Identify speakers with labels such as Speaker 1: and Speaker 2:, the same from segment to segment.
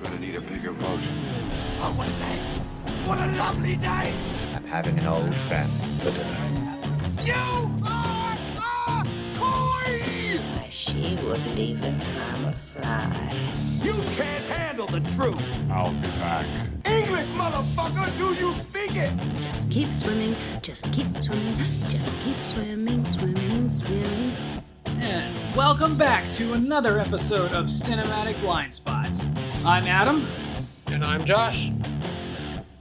Speaker 1: You're gonna need a bigger boat.
Speaker 2: Oh, what a day! What a lovely day!
Speaker 3: I'm having an old friend for dinner.
Speaker 2: You are a toy!
Speaker 4: She wouldn't even harm a fly.
Speaker 2: You can't handle the truth.
Speaker 1: I'll be back.
Speaker 2: English, motherfucker, do you speak it?
Speaker 5: Just keep swimming, just keep swimming, just keep swimming, swimming, swimming.
Speaker 6: And welcome back to another episode of Cinematic Blind Spots. I'm Adam,
Speaker 7: And I'm Josh.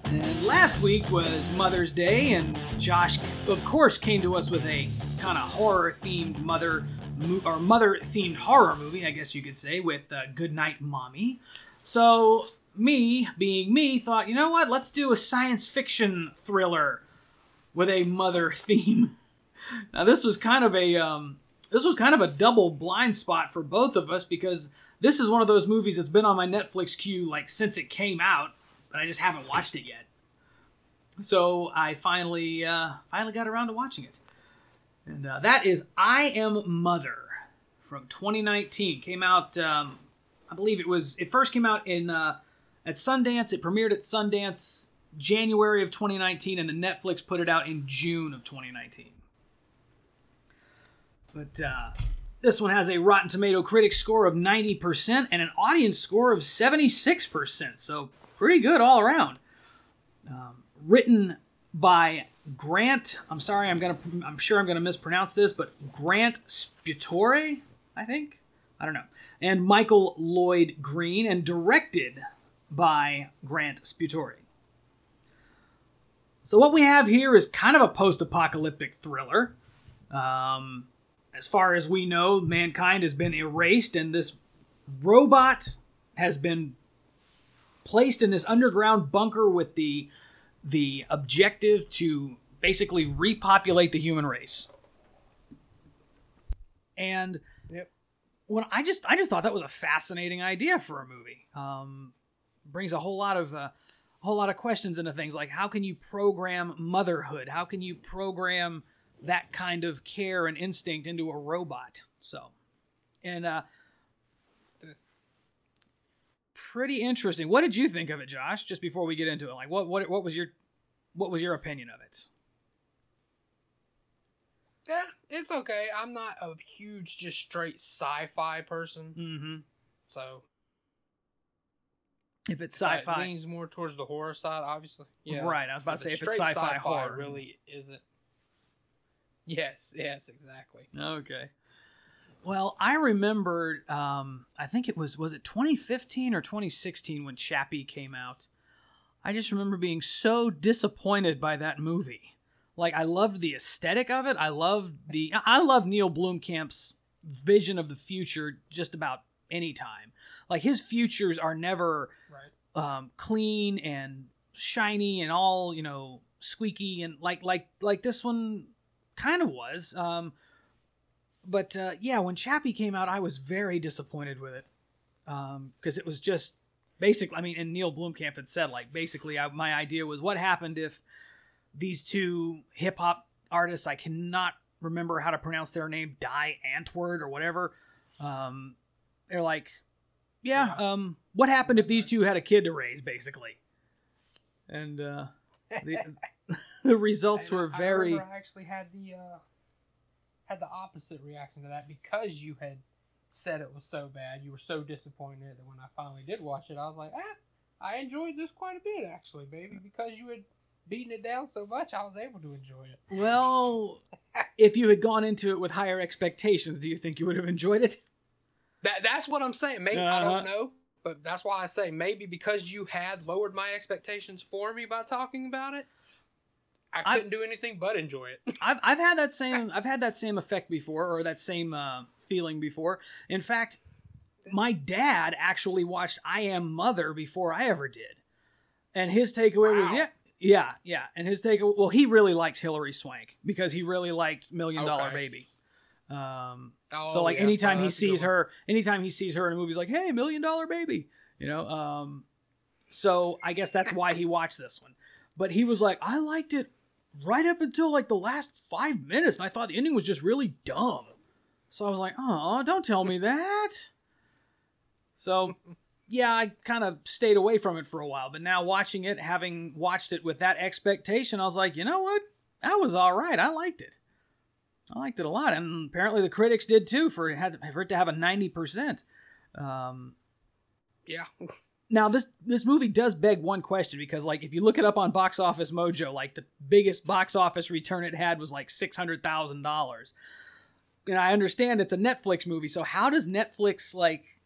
Speaker 6: and last week was Mother's Day, and Josh, of course, came to us with a kind of horror-themed mother mo- or mother-themed horror movie, I guess you could say, with uh, Goodnight Mommy. So me, being me, thought, you know what? Let's do a science fiction thriller with a mother theme. Now this was kind of a um, this was kind of a double blind spot for both of us because this is one of those movies that's been on my Netflix queue like since it came out, but I just haven't watched it yet. So I finally uh, finally got around to watching it, and uh, that is I Am Mother from 2019. Came out, um, I believe it was it first came out in uh, at Sundance. It premiered at Sundance January of 2019, and then Netflix put it out in June of 2019. But uh, this one has a Rotten Tomato critic score of 90% and an audience score of 76%. So pretty good all around. Um, written by Grant. I'm sorry, I'm gonna. I'm sure I'm gonna mispronounce this, but Grant Sputore, I think. I don't know. And Michael Lloyd Green, and directed by Grant Sputore. So what we have here is kind of a post-apocalyptic thriller. Um, as far as we know, mankind has been erased, and this robot has been placed in this underground bunker with the the objective to basically repopulate the human race. And
Speaker 7: Yep.
Speaker 6: when I just I just thought that was a fascinating idea for a movie. Um, brings a whole lot of uh, a whole lot of questions into things like how can you program motherhood? How can you program that kind of care and instinct into a robot? So, and uh, pretty interesting. What did you think of it, Josh? Just before we get into it, like what what what was your what was your opinion of it?
Speaker 7: Yeah, it's okay. I'm not a huge, just straight sci-fi person,
Speaker 6: Mm-hmm.
Speaker 7: so
Speaker 6: If it's sci-fi,
Speaker 7: it leans more towards the horror side, obviously. Yeah,
Speaker 6: right? I was about to say if it's
Speaker 7: straight
Speaker 6: sci-fi, horror,
Speaker 7: really isn't. Yes, yes, exactly.
Speaker 6: Okay. Well, I remember. Um, I think it was was it 2015 or 2016 when Chappie came out. I just remember being so disappointed by that movie. Like I loved the aesthetic of it. I loved the. I love Neil Blomkamp's vision of the future just about any time. Like his futures are never
Speaker 7: Right.
Speaker 6: um, clean and shiny and all you know squeaky and like like like this one kind of was. Um, but uh, yeah, when Chappie came out, I was very disappointed with it because it was just basically. I mean, and Neil Blomkamp had said like basically, I, my idea was what happened if these two hip hop artists, I cannot remember how to pronounce their name, Die Antwoord or whatever. Um, they're like, yeah, um, what happened if these two had a kid to raise, basically? And uh, the, the results
Speaker 7: I-
Speaker 6: were very.
Speaker 7: I, remember I actually had the uh, had the opposite reaction to that because you had said it was so bad. You were so disappointed that when I finally did watch it, I was like, ah, I enjoyed this quite a bit actually, baby, because you had beaten it down so much. I was able to enjoy it.
Speaker 6: Well, if you had gone into it with higher expectations, do you think you would have enjoyed it?
Speaker 7: That that's what I'm saying. Maybe I
Speaker 6: Uh-huh.
Speaker 7: don't know, but that's why I say maybe because you had lowered my expectations for me by talking about it, I couldn't do anything but enjoy it.
Speaker 6: I've I've had that same I've had that same effect before, or that same uh, feeling before. In fact, my dad actually watched I Am Mother before I ever did, and his takeaway was yeah. Yeah, yeah, and his take. Well, he really likes Hilary Swank because he really liked Million Dollar
Speaker 7: Okay.
Speaker 6: Baby. Um,
Speaker 7: Oh,
Speaker 6: so like
Speaker 7: yeah.
Speaker 6: anytime
Speaker 7: Oh,
Speaker 6: he
Speaker 7: good
Speaker 6: sees her, anytime he sees her in a movie, he's like, "Hey, Million Dollar Baby," you know. Um, so I guess that's why he watched this one. But he was like, "I liked it right up until like the last five minutes, and I thought the ending was just really dumb." So I was like, "Oh, don't tell me that." So yeah, I kind of stayed away from it for a while. But now watching it, having watched it with that expectation, I was like, you know what? That was all right. I liked it. I liked it a lot, and apparently the critics did too. For it had for it to have a ninety percent. Um,
Speaker 7: Yeah.
Speaker 6: now this this movie does beg one question because like if you look it up on Box Office Mojo, like the biggest box office return it had was like six hundred thousand dollars. And I understand it's a Netflix movie, so how does Netflix like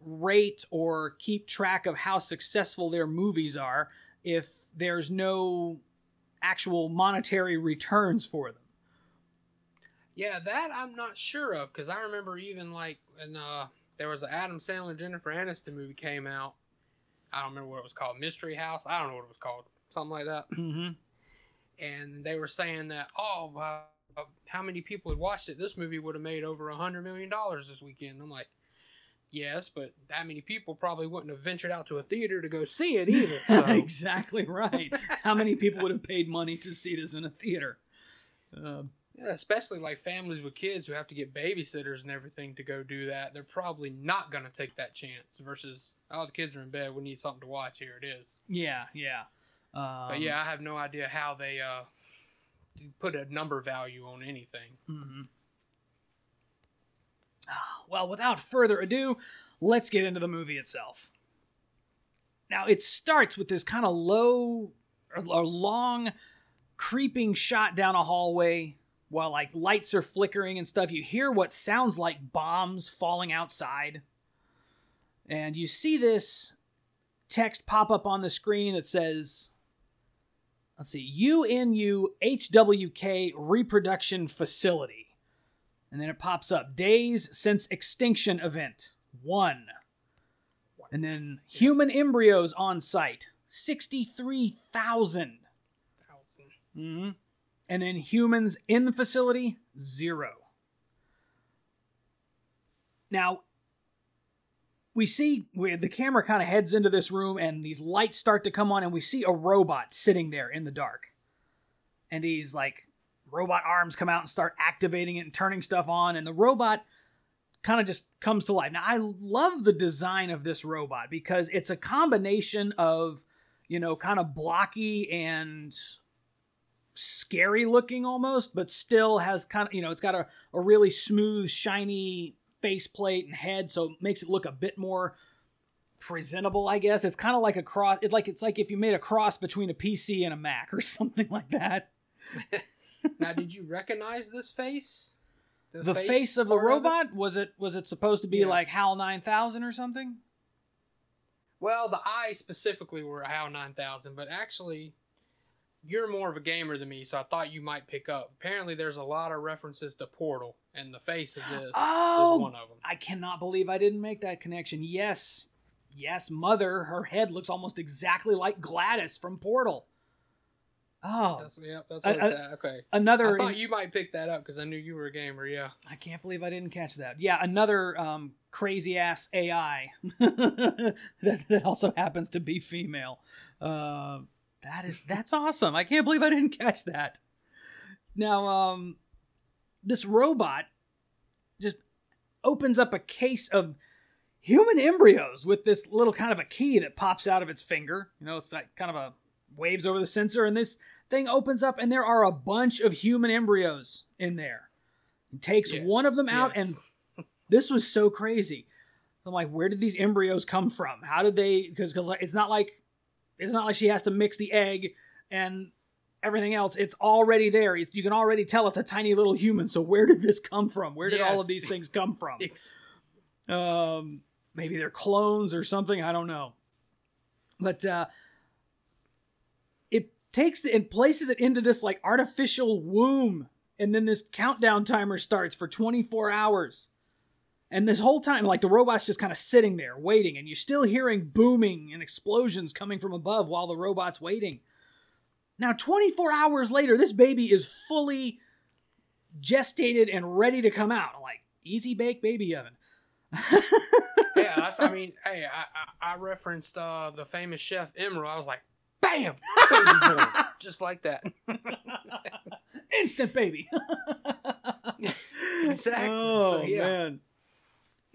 Speaker 6: rate or keep track of how successful their movies are if there's no actual monetary returns for them?
Speaker 7: Yeah, that I'm not sure of because I remember even like when uh, there was an Adam Sandler Jennifer Aniston movie came out. I don't remember what it was called, Mystery House. I don't know what it was called, something like that.
Speaker 6: Mm-hmm.
Speaker 7: And they were saying that oh, uh, how many people had watched it? This movie would have made over a hundred million dollars this weekend. I'm like, yes, but that many people probably wouldn't have ventured out to a theater to go see it either. So.
Speaker 6: exactly right. How many people would have paid money to see this in a theater? Um,
Speaker 7: Yeah, especially like families with kids who have to get babysitters and everything to go do that. They're probably not going to take that chance versus, oh, the kids are in bed. We need something to watch. Here it is.
Speaker 6: yeah, yeah. Um,
Speaker 7: But yeah, I have no idea how they uh, put a number value on anything.
Speaker 6: mhm. Well, without further ado, let's get into the movie itself. Now, it starts with this kind of low or long creeping shot down a hallway while like lights are flickering and stuff. You hear what sounds like bombs falling outside. And you see this text pop up on the screen that says, let's see, UNU HWK Reproduction Facility. And then it pops up days since extinction event one. And then human embryos on site 63,000.
Speaker 7: Thousand.
Speaker 6: Mm-hmm. And then humans in the facility, zero. Now, we see where the camera kind of heads into this room, and these lights start to come on, and we see a robot sitting there in the dark. And these, like, robot arms come out and start activating it and turning stuff on, and the robot kind of just comes to life. Now, I love the design of this robot because it's a combination of, you know, kind of blocky and scary looking almost, but still has kind of, you know, it's got a, a really smooth, shiny faceplate and head, so it makes it look a bit more presentable, I guess. It's kind of like a cross, it's like it's like if you made a cross between a PC and a Mac or something like that.
Speaker 7: now, did you recognize this face?
Speaker 6: The, face, of a
Speaker 7: part it?
Speaker 6: robot was it was it supposed to be
Speaker 7: Yeah.
Speaker 6: like HAL 9000 or something?
Speaker 7: Well, the eyes specifically were HAL 9000, but actually, you're more of a gamer than me, so I thought you might pick up. Apparently, there's a lot of references to Portal, and the face of this
Speaker 6: Oh!
Speaker 7: is one of them.
Speaker 6: I cannot believe I didn't make that connection. Yes. Yes, mother, her head looks almost exactly like GLaDOS from Portal. Oh,
Speaker 7: That's, yep, that's
Speaker 6: I-
Speaker 7: what it's
Speaker 6: I-
Speaker 7: at. Okay.
Speaker 6: another
Speaker 7: I thought you might pick that up because I knew you were a gamer, yeah.
Speaker 6: I can't believe I didn't catch that. Yeah, another um, crazy ass AI that, that also happens to be female. Uh, that is that's awesome. I can't believe I didn't catch that. Now, um, this robot just opens up a case of human embryos with this little kind of a key that pops out of its finger. You know, it's like kind of a waves over the sensor, and this thing opens up, and there are a bunch of human embryos in there. It takes
Speaker 7: Yes,
Speaker 6: one of them out,
Speaker 7: yes.
Speaker 6: and this was so crazy. I'm like, where did these embryos come from? How did they? Because because it's not like it's not like she has to mix the egg and everything else. It's already there. You can already tell it's a tiny little human. So where did this come from? Where did all of these things come from? Um, maybe they're clones or something. I don't know. But uh, it takes it and places it into this like artificial womb, and then this countdown timer starts for 24 hours. And this whole time, like the robot's just kind of sitting there waiting, and you're still hearing booming and explosions coming from above while the robot's waiting. Now, 24 hours later, this baby is fully gestated and ready to come out. Like, easy bake baby oven.
Speaker 7: yeah, that's, I mean, hey, I, I, I referenced uh, the famous chef Emeril. I was like, bam, baby born. Just like that.
Speaker 6: Instant baby.
Speaker 7: Exactly.
Speaker 6: Oh
Speaker 7: So, yeah.
Speaker 6: man.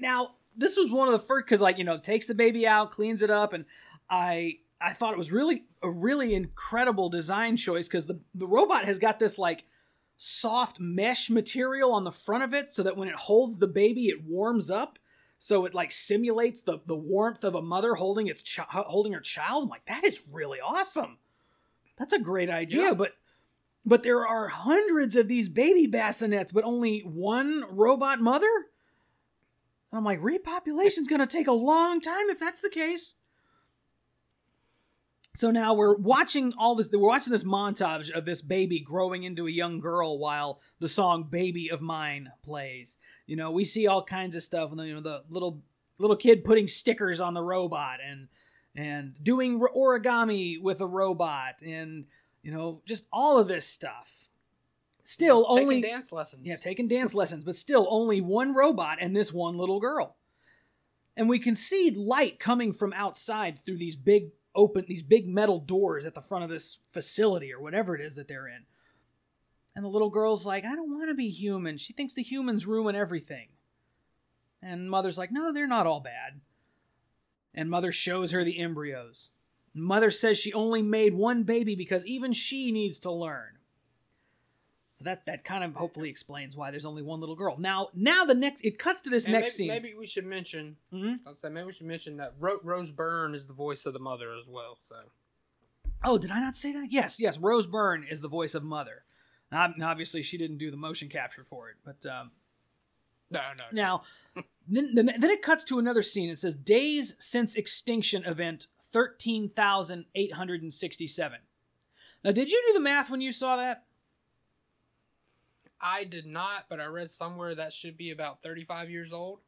Speaker 6: Now this was one of the first because like you know takes the baby out, cleans it up, and I I thought it was really a really incredible design choice because the the robot has got this like soft mesh material on the front of it so that when it holds the baby it warms up. So it like simulates the the warmth of a mother holding its chi- holding her child. I'm like that is really awesome. That's a great idea
Speaker 7: Yeah.
Speaker 6: but but there are hundreds of these baby bassinets but only one robot mother and I'm like repopulation's going to take a long time if that's the case so now we're watching all this. We're watching this montage of this baby growing into a young girl while the song "Baby of Mine" plays. You know, we see all kinds of stuff. You know, the little little kid putting stickers on the robot and and doing origami with a robot, and you know, just all of this stuff. Still,
Speaker 7: Taking
Speaker 6: only
Speaker 7: dance lessons.
Speaker 6: yeah, taking dance lessons, but still only one robot and this one little girl. And we can see light coming from outside through these big open these big metal doors at the front of this facility or whatever it is that they're in. And the little girl's like, "I don't want to be human." She thinks the humans ruin everything. And mother's like, "No, they're not all bad." And mother shows her the embryos. Mother says she only made one baby because even she needs to learn. So that that kind of hopefully explains why there's only one little girl. Now now the next it cuts to this
Speaker 7: And
Speaker 6: next
Speaker 7: maybe,
Speaker 6: scene.
Speaker 7: maybe we should mention.
Speaker 6: Mhm.
Speaker 7: I'll say maybe we should mention that Ro- Rose Byrne is the voice of the mother as well. So
Speaker 6: Oh, did I not say that? Yes, yes. Rose Byrne is the voice of Mother. Now, obviously, she didn't do the motion capture for it, but um,
Speaker 7: no, no, no.
Speaker 6: now then, then then it cuts to another scene. It says days since extinction event thirteen thousand eight hundred and sixty-seven. Now, did you do the math when you saw that?
Speaker 7: I did not, but I read somewhere that should be about 35 years old.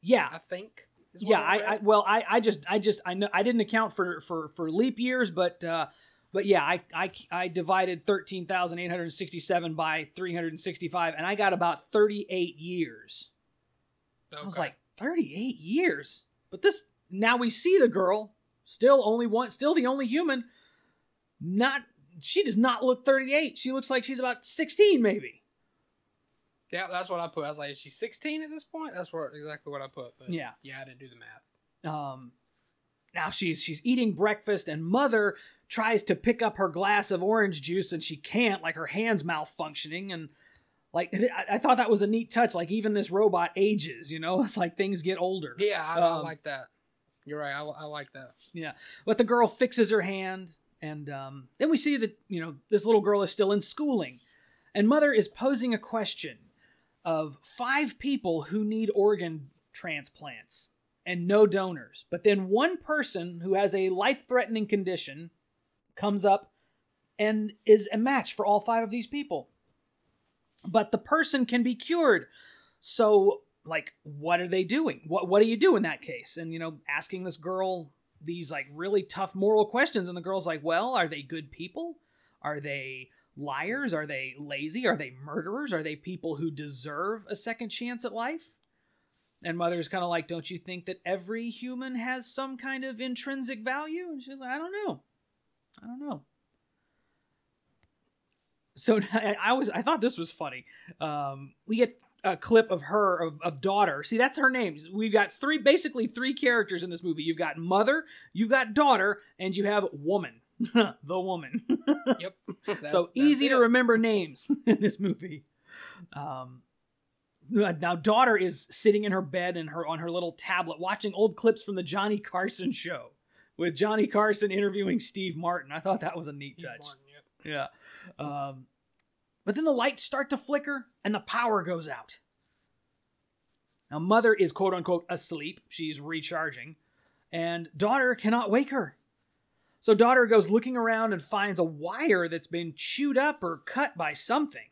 Speaker 6: Yeah,
Speaker 7: I think.
Speaker 6: yeah. I, I well, I, I just, I just, I know, I didn't account for for for leap years, but uh, but yeah, I I I divided thirteen thousand eight hundred sixty-seven by three hundred sixty-five, and I got about thirty-eight years. I was like, 38 years. But this now we see the girl, still only one, still the only human. Not she does not look 38. She looks like she's about 16 maybe.
Speaker 7: Yeah, that's what I put. I was like, is she 16 at this point? That's where exactly what I put. But
Speaker 6: Yeah.
Speaker 7: yeah, I didn't do the math.
Speaker 6: Um now she's she's eating breakfast and mother tries to pick up her glass of orange juice and she can't like her hands malfunctioning and like I, I thought that was a neat touch like even this robot ages, you know? It's like things get older.
Speaker 7: Yeah, I, I
Speaker 6: Um,
Speaker 7: like that. You're right. I, I like that.
Speaker 6: Yeah, but the girl fixes her hand, and um, then we see that you know this little girl is still in schooling, and mother is posing a question of five people who need organ transplants and no donors, but then one person who has a life-threatening condition comes up and is a match for all five of these people, but the person can be cured. So like what are they doing? What what do you do in that case? And you know asking this girl these like really tough moral questions and the girl's like well are they good people? Are they liars are they lazy are they murderers are they people who deserve a second chance at life and mother's kind of like don't you think that every human has some kind of intrinsic value and she's like i don't know i don't know so I, was I thought this was funny. Um, we get a clip of her of, of daughter. See, that's her name. We've got three basically three characters in this movie. You've got mother, you've got daughter, and you have woman. the woman.
Speaker 7: Yep.
Speaker 6: so
Speaker 7: That's- that's
Speaker 6: easy to remember names in this movie. Um, now daughter is sitting in her bed and her on her little tablet watching old clips from the Johnny Carson show with Johnny Carson interviewing Steve Martin. I thought that was a neat
Speaker 7: Steve
Speaker 6: touch.
Speaker 7: Martin, yep.
Speaker 6: Yeah. Um, but then the lights start to flicker and the power goes out. Now, mother is quote unquote asleep. She's recharging. And daughter cannot wake her. So, daughter goes looking around and finds a wire that's been chewed up or cut by something.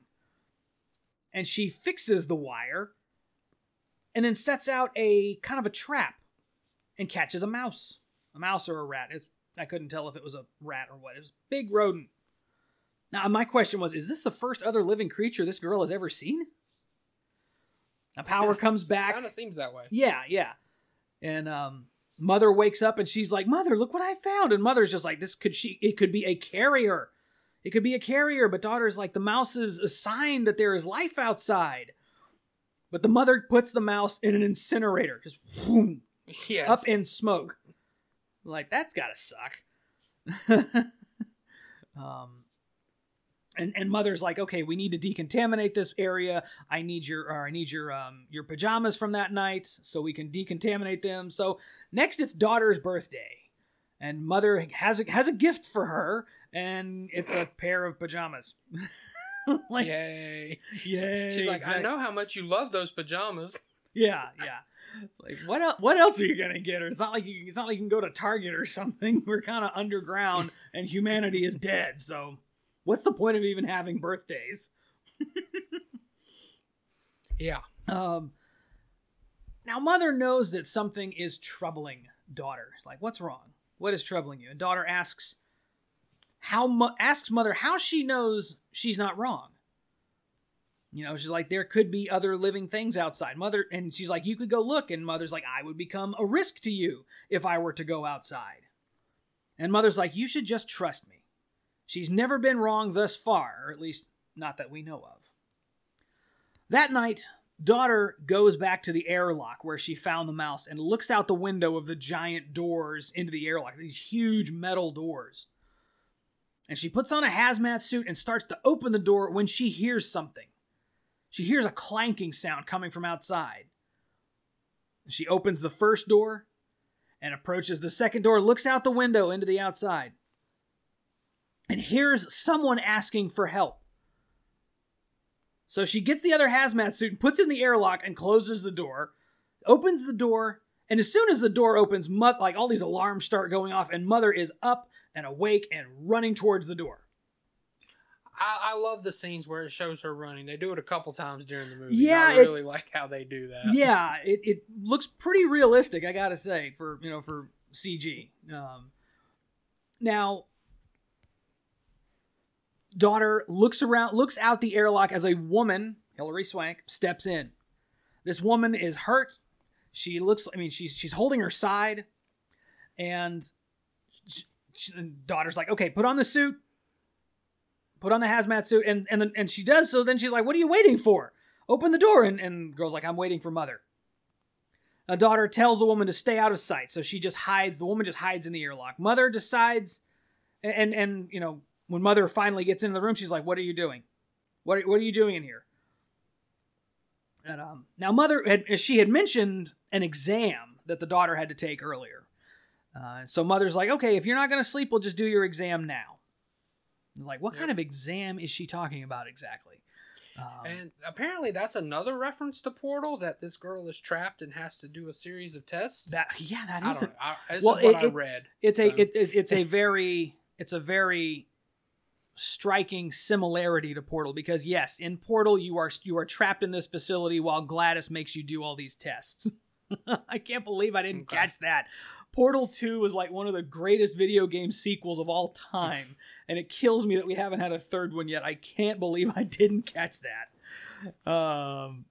Speaker 6: And she fixes the wire and then sets out a kind of a trap and catches a mouse. A mouse or a rat. It's, I couldn't tell if it was a rat or what. It was a big rodent. Now, my question was: Is this the first other living creature this girl has ever seen? Now, power comes back.
Speaker 7: Kind of seems that way.
Speaker 6: Yeah, yeah. And um, mother wakes up and she's like, "Mother, look what I found!" And mother's just like, "This could she? It could be a carrier. It could be a carrier." But daughter's like, "The mouse is a sign that there is life outside." But the mother puts the mouse in an incinerator, just whoom,
Speaker 7: Yes.
Speaker 6: up in smoke. Like that's gotta suck. um, and and mother's like, okay, we need to decontaminate this area. I need your or I need your um your pajamas from that night so we can decontaminate them. So next, it's daughter's birthday, and mother has a, has a gift for her, and it's a pair of pajamas. like,
Speaker 7: Yay.
Speaker 6: yay!
Speaker 7: She's like,
Speaker 6: exact-
Speaker 7: I know how much you love those pajamas.
Speaker 6: Yeah, yeah. It's like what else? What else are you gonna get? Or it's not like you. It's not like you can go to Target or something. We're kind of underground, and humanity is dead. So, what's the point of even having birthdays?
Speaker 7: Yeah.
Speaker 6: Um. Now, mother knows that something is troubling daughter. It's like, what's wrong? What is troubling you? And daughter asks, how mu- asks mother how she knows she's not wrong. You know, she's like, there could be other living things outside. Mother, and she's like, you could go look. And mother's like, I would become a risk to you if I were to go outside. And mother's like, you should just trust me. She's never been wrong thus far, or at least not that we know of. That night, daughter goes back to the airlock where she found the mouse and looks out the window of the giant doors into the airlock, these huge metal doors. And she puts on a hazmat suit and starts to open the door when she hears something. She hears a clanking sound coming from outside. She opens the first door and approaches the second door, looks out the window into the outside, and hears someone asking for help. So she gets the other hazmat suit and puts it in the airlock and closes the door, opens the door, and as soon as the door opens, mo- like all these alarms start going off, and Mother is up and awake and running towards the door.
Speaker 7: I, I love the scenes where it shows her running. They do it a couple times during the movie.
Speaker 6: Yeah,
Speaker 7: I
Speaker 6: it-
Speaker 7: really like how they do that.
Speaker 6: yeah, it, it looks pretty realistic, I gotta say, for you know for CG. Um, now, daughter looks around, looks out the airlock as a woman, Hilary Swank, steps in. This woman is hurt. She looks. I mean, she's she's holding her side, and she, she, daughter's like, "Okay, put on the suit." Put on the hazmat suit, and and then, and she does. So then she's like, "What are you waiting for?" open the door and, and girl's like i'm waiting for mother a daughter tells the woman to stay out of sight so she just hides the woman just hides in the airlock mother decides and and, and you know when mother finally gets into the room she's like what are you doing what are, what are you doing in here and um, now mother had she had mentioned an exam that the daughter had to take earlier uh, so mother's like okay if you're not going to sleep we'll just do your exam now it's like what kind of exam is she talking about exactly um,
Speaker 7: And apparently, that's another reference to Portal that this girl is trapped and has to do a series of tests.
Speaker 6: that yeah that is.
Speaker 7: I don't
Speaker 6: a,
Speaker 7: know. I, this
Speaker 6: Well,
Speaker 7: is what
Speaker 6: it-
Speaker 7: I read.
Speaker 6: it's a
Speaker 7: so-
Speaker 6: it, it, it's a very it's a very striking similarity to Portal because yes, in Portal you are you are trapped in this facility while GLaDOS makes you do all these tests. I can't believe I didn't
Speaker 7: Okay.
Speaker 6: catch that. Portal 2 was like one of the greatest video game sequels of all time, and it kills me that we haven't had a third one yet. I can't believe I didn't catch that. Um,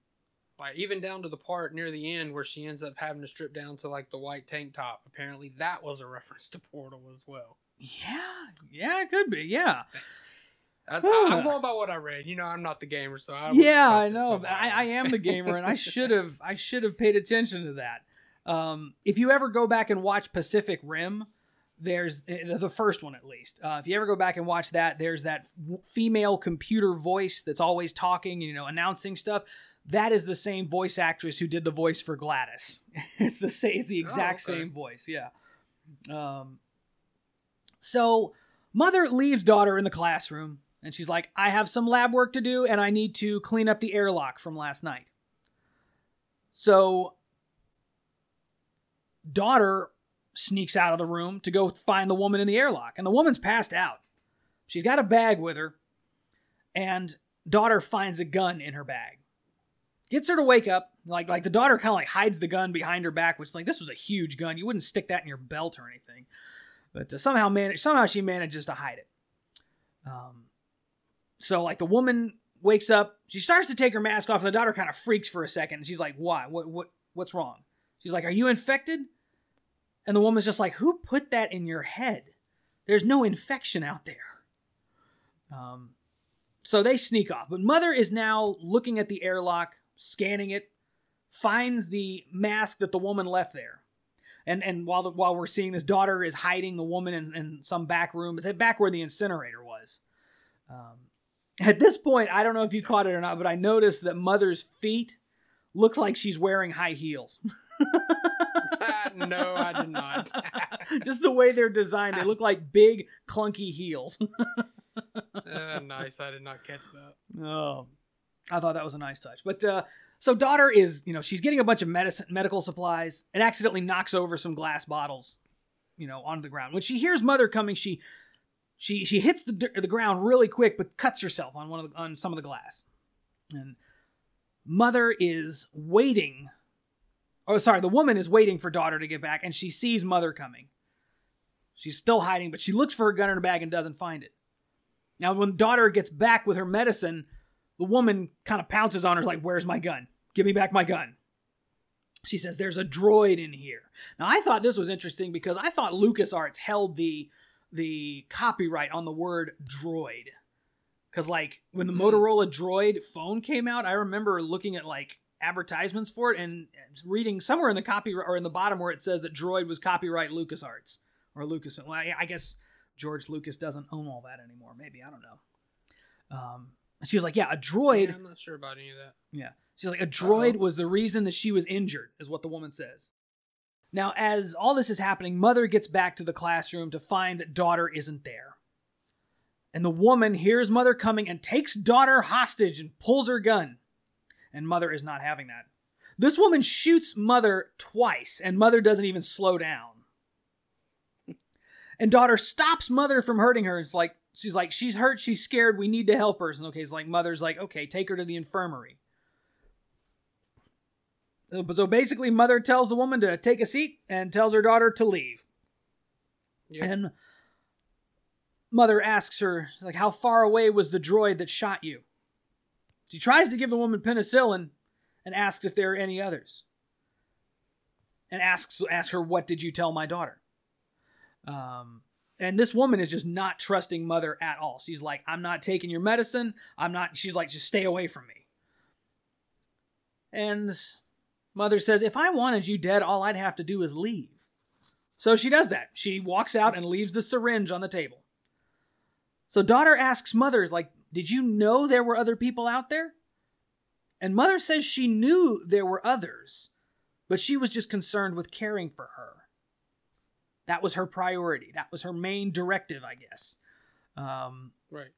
Speaker 7: Like even down to the part near the end where she ends up having to strip down to like the white tank top. Apparently, that was a reference to Portal as well.
Speaker 6: Yeah, yeah, it could be. Yeah.
Speaker 7: I, I'm going by what I read. You know, I'm not the gamer, so I
Speaker 6: yeah, I know. I, I am the gamer, and I should have I should have paid attention to that. Um, if you ever go back and watch Pacific Rim, there's uh, the first one at least. Uh, if you ever go back and watch that, there's that female computer voice that's always talking, you know, announcing stuff. That is the same voice actress who did the voice for GLaDOS. it's the same, it's the exact
Speaker 7: okay.
Speaker 6: same voice. Yeah. Um. So, mother leaves daughter in the classroom, and she's like, "I have some lab work to do, and I need to clean up the airlock from last night." So, daughter sneaks out of the room to go find the woman in the airlock, and the woman's passed out. She's got a bag with her, and daughter finds a gun in her bag. Gets her to wake up, like like the daughter kind of like hides the gun behind her back, which is like this was a huge gun. You wouldn't stick that in your belt or anything, but uh, somehow manage somehow she manages to hide it. Um, so like the woman wakes up, she starts to take her mask off, and the daughter kind of freaks for a second, and she's like, "Why? What? What? What's wrong?" She's like, "Are you infected?" And the woman's just like, "Who put that in your head? There's no infection out there." Um, so they sneak off, but mother is now looking at the airlock, scanning it, finds the mask that the woman left there. And and while the, while we're seeing this daughter is hiding the woman in, in some back room, it's back where the incinerator was. Um, at this point, I don't know if you caught it or not, but I noticed that mother's feet look like she's wearing high heels.
Speaker 7: no, I did not.
Speaker 6: Just the way they're designed, they look like big, clunky heels.
Speaker 7: Uh, nice. I did not catch that.
Speaker 6: Oh, I thought that was a nice touch. But uh, so daughter is, you know, she's getting a bunch of medicine, medical supplies, and accidentally knocks over some glass bottles, you know, onto the ground. When she hears mother coming, she she she hits the the ground really quick, but cuts herself on one of the, on some of the glass. And mother is waiting. Oh, sorry, the woman is waiting for daughter to get back, and she sees mother coming. She's still hiding, but she looks for her gun in her bag and doesn't find it. Now, when daughter gets back with her medicine, the woman kind of pounces on her, like, Where's my gun? Give me back my gun. She says, There's a droid in here. Now, I thought this was interesting because I thought LucasArts held the, the copyright on the word droid. Because, like, when the Motorola Droid phone came out, I remember looking at, like, advertisements for it and reading somewhere in the copy or in the bottom where it says that droid was copyright LucasArts or Lucas. Well, I- I guess George Lucas doesn't own all that anymore. Maybe I don't know. Um, she was like, "Yeah, a droid."
Speaker 7: Yeah, I'm not sure about any of that.
Speaker 6: Yeah. She's like, a droid
Speaker 7: Uh-oh.
Speaker 6: was the reason that she was injured, is what the woman says. Now, as all this is happening, mother gets back to the classroom to find that daughter isn't there. And the woman hears mother coming and takes daughter hostage and pulls her gun. And mother is not having that. This woman shoots mother twice, and mother doesn't even slow down. And daughter stops mother from hurting her. It's like, she's like, she's hurt, she's scared, we need to help her. And okay, it's like, mother's like, okay, take her to the infirmary. So basically, mother tells the woman to take a seat and tells her daughter to leave.
Speaker 7: Yeah.
Speaker 6: And mother asks her, like, how far away was the droid that shot you? She tries to give the woman penicillin and asks if there are any others. And asks asks her, what did you tell my daughter? Um, and this woman is just not trusting mother at all. She's like, I'm not taking your medicine. I'm not, she's like, just stay away from me. And mother says, if I wanted you dead, all I'd have to do is leave. So she does that. She walks out and leaves the syringe on the table. So daughter asks mother, like, did you know there were other people out there? And mother says she knew there were others, but she was just concerned with caring for her. That was her priority. That was her main directive, I guess. Um,
Speaker 7: Right.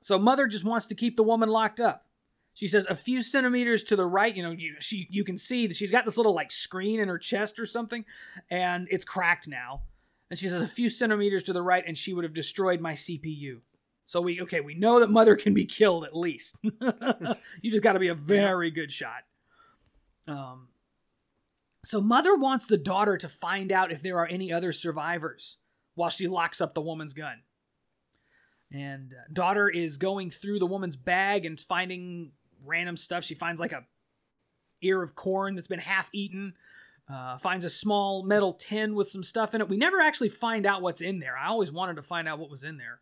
Speaker 6: so mother just wants to keep the woman locked up. She says a few centimeters to the right, you know, you, she you can see that she's got this little like screen in her chest or something, and it's cracked now. And she says a few centimeters to the right, and she would have destroyed my CPU. So we okay, we know that mother can be killed at least. you just got to be a very good shot. Um. So mother wants the daughter to find out if there are any other survivors while she locks up the woman's gun. And uh, daughter is going through the woman's bag and finding random stuff. She finds like a ear of corn that's been half eaten. Uh, finds a small metal tin with some stuff in it. We never actually find out what's in there. I always wanted to find out what was in there.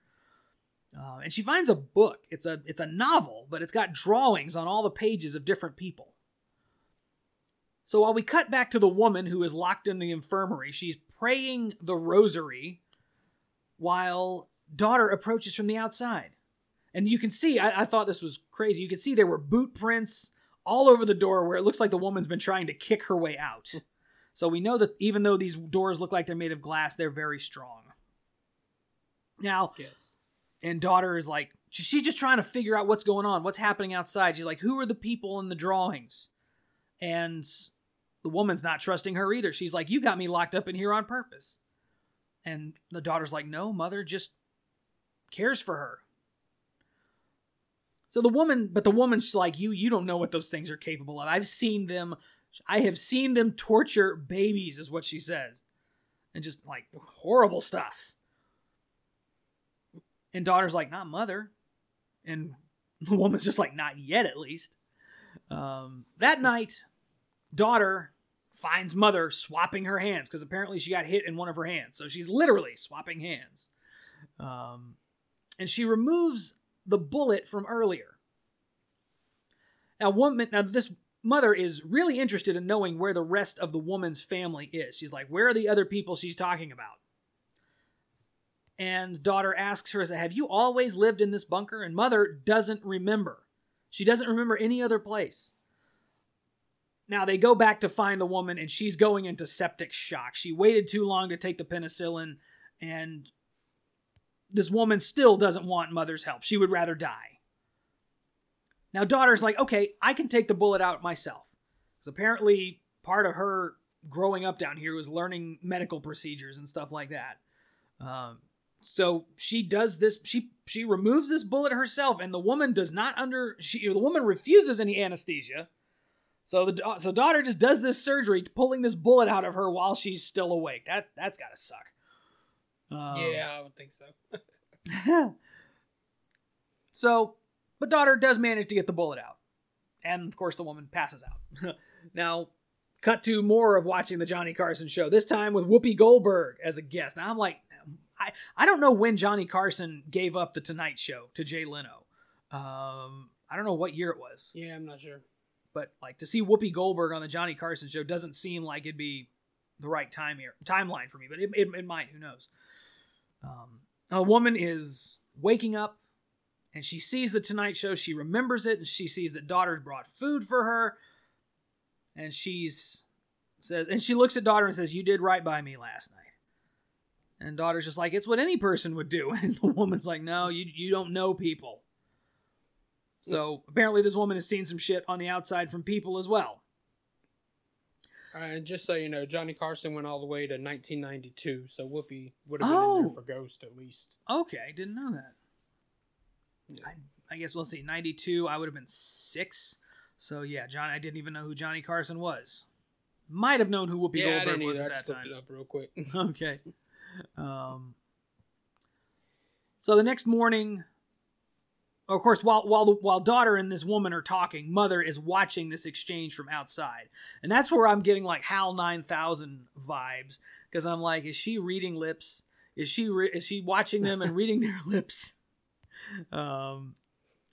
Speaker 6: Uh, and she finds a book. It's a it's a novel, but it's got drawings on all the pages of different people. So while we cut back to the woman who is locked in the infirmary, she's praying the rosary while daughter approaches from the outside. And you can see, I, I thought this was crazy. You can see there were boot prints all over the door where it looks like the woman's been trying to kick her way out. so we know that even though these doors look like they're made of glass, they're very strong. Now,
Speaker 7: Yes.
Speaker 6: and daughter is like, she's just trying to figure out what's going on, what's happening outside. She's like, who are the people in the drawings? And the woman's not trusting her either. She's like, you got me locked up in here on purpose. And the daughter's like, no, mother just cares for her. So the woman, but the woman's like, you, you don't know what those things are capable of. I've seen them. I have seen them torture babies, is what she says. And just like horrible stuff. And daughter's like, not mother. And the woman's just like, not yet, at least. Um, that night, daughter finds mother swapping her hands because apparently she got hit in one of her hands. So she's literally swapping hands. Um, and she removes the bullet from earlier. Now, woman, now this mother is really interested in knowing where the rest of the woman's family is. She's like, where are the other people she's talking about? And daughter asks her, Have you always lived in this bunker? And mother doesn't remember. She doesn't remember any other place. Now they go back to find the woman, and she's going into septic shock. She waited too long to take the penicillin, and this woman still doesn't want mother's help. She would rather die. Now, daughter's like, okay, I can take the bullet out myself. Because apparently, part of her growing up down here was learning medical procedures and stuff like that. Um, so she does this. She she removes this bullet herself, and the woman does not under. She the woman refuses any anesthesia. So the da- so daughter just does this surgery, pulling this bullet out of her while she's still awake. That that's gotta suck. Um,
Speaker 7: yeah, I would think so.
Speaker 6: so, but daughter does manage to get the bullet out. And of course, the woman passes out. now, cut to more of watching the Johnny Carson show, this time with Whoopi Goldberg as a guest. Now, I'm like, I, I don't know when Johnny Carson gave up the Tonight Show to Jay Leno. Um, I don't know what year it was.
Speaker 7: Yeah, I'm not sure.
Speaker 6: But like to see Whoopi Goldberg on the Johnny Carson show doesn't seem like it'd be the right time here timeline for me, but it, it, it might. Who knows? Um, a woman is waking up and she sees the Tonight Show. She remembers it and she sees that daughter brought food for her. And she's says, and she looks at daughter and says, "You did right by me last night." And daughter's just like, "It's what any person would do." And the woman's like, "No, you you don't know people." So apparently, this woman has seen some shit on the outside from people as well.
Speaker 7: Uh, and just so you know, Johnny Carson went all the way to 1992, so Whoopi would have been in
Speaker 6: Oh.
Speaker 7: there for Ghost at least.
Speaker 6: Okay, I didn't know that. I, I guess we'll see. Ninety two, I would have been six. So yeah, John, I didn't even know who Johnny Carson was. Might have known who Whoopi
Speaker 7: yeah,
Speaker 6: Goldberg was at that time.
Speaker 7: it up real quick.
Speaker 6: okay. Um, so the next morning, of course, while while the, while daughter and this woman are talking, mother is watching this exchange from outside, and that's where I'm getting like HAL nine thousand vibes because I'm like, is she reading lips? Is she re- is she watching them and reading their lips? Um,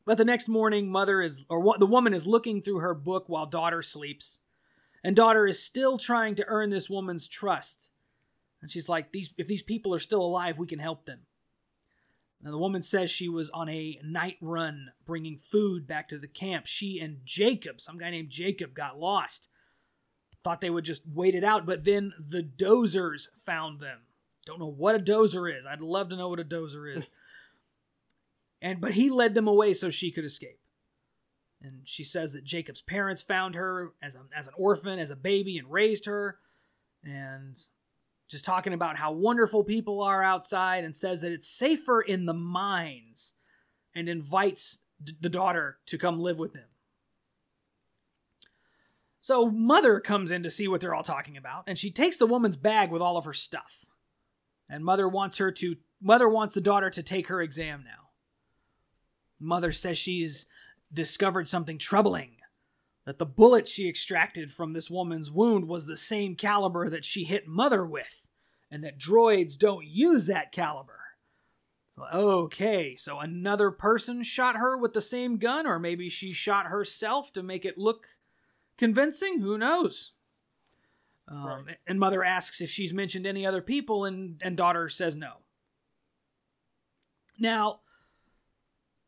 Speaker 6: but the next morning, mother is or the woman is looking through her book while daughter sleeps, and daughter is still trying to earn this woman's trust. And she's like, "These if these people are still alive, we can help them." And the woman says she was on a night run bringing food back to the camp. She and Jacob, some guy named Jacob, got lost. Thought they would just wait it out, but then the dozers found them. Don't know what a dozer is. I'd love to know what a dozer is. and but he led them away so she could escape. And she says that Jacob's parents found her as a, as an orphan, as a baby, and raised her. And just talking about how wonderful people are outside and says that it's safer in the mines and invites d- the daughter to come live with them. So mother comes in to see what they're all talking about and she takes the woman's bag with all of her stuff. And mother wants her to mother wants the daughter to take her exam now. Mother says she's discovered something troubling that the bullet she extracted from this woman's wound was the same caliber that she hit Mother with, and that droids don't use that caliber. So, okay, so another person shot her with the same gun, or maybe she shot herself to make it look convincing? Who knows? Um, And Mother asks if she's mentioned any other people, and, and daughter says no. Now,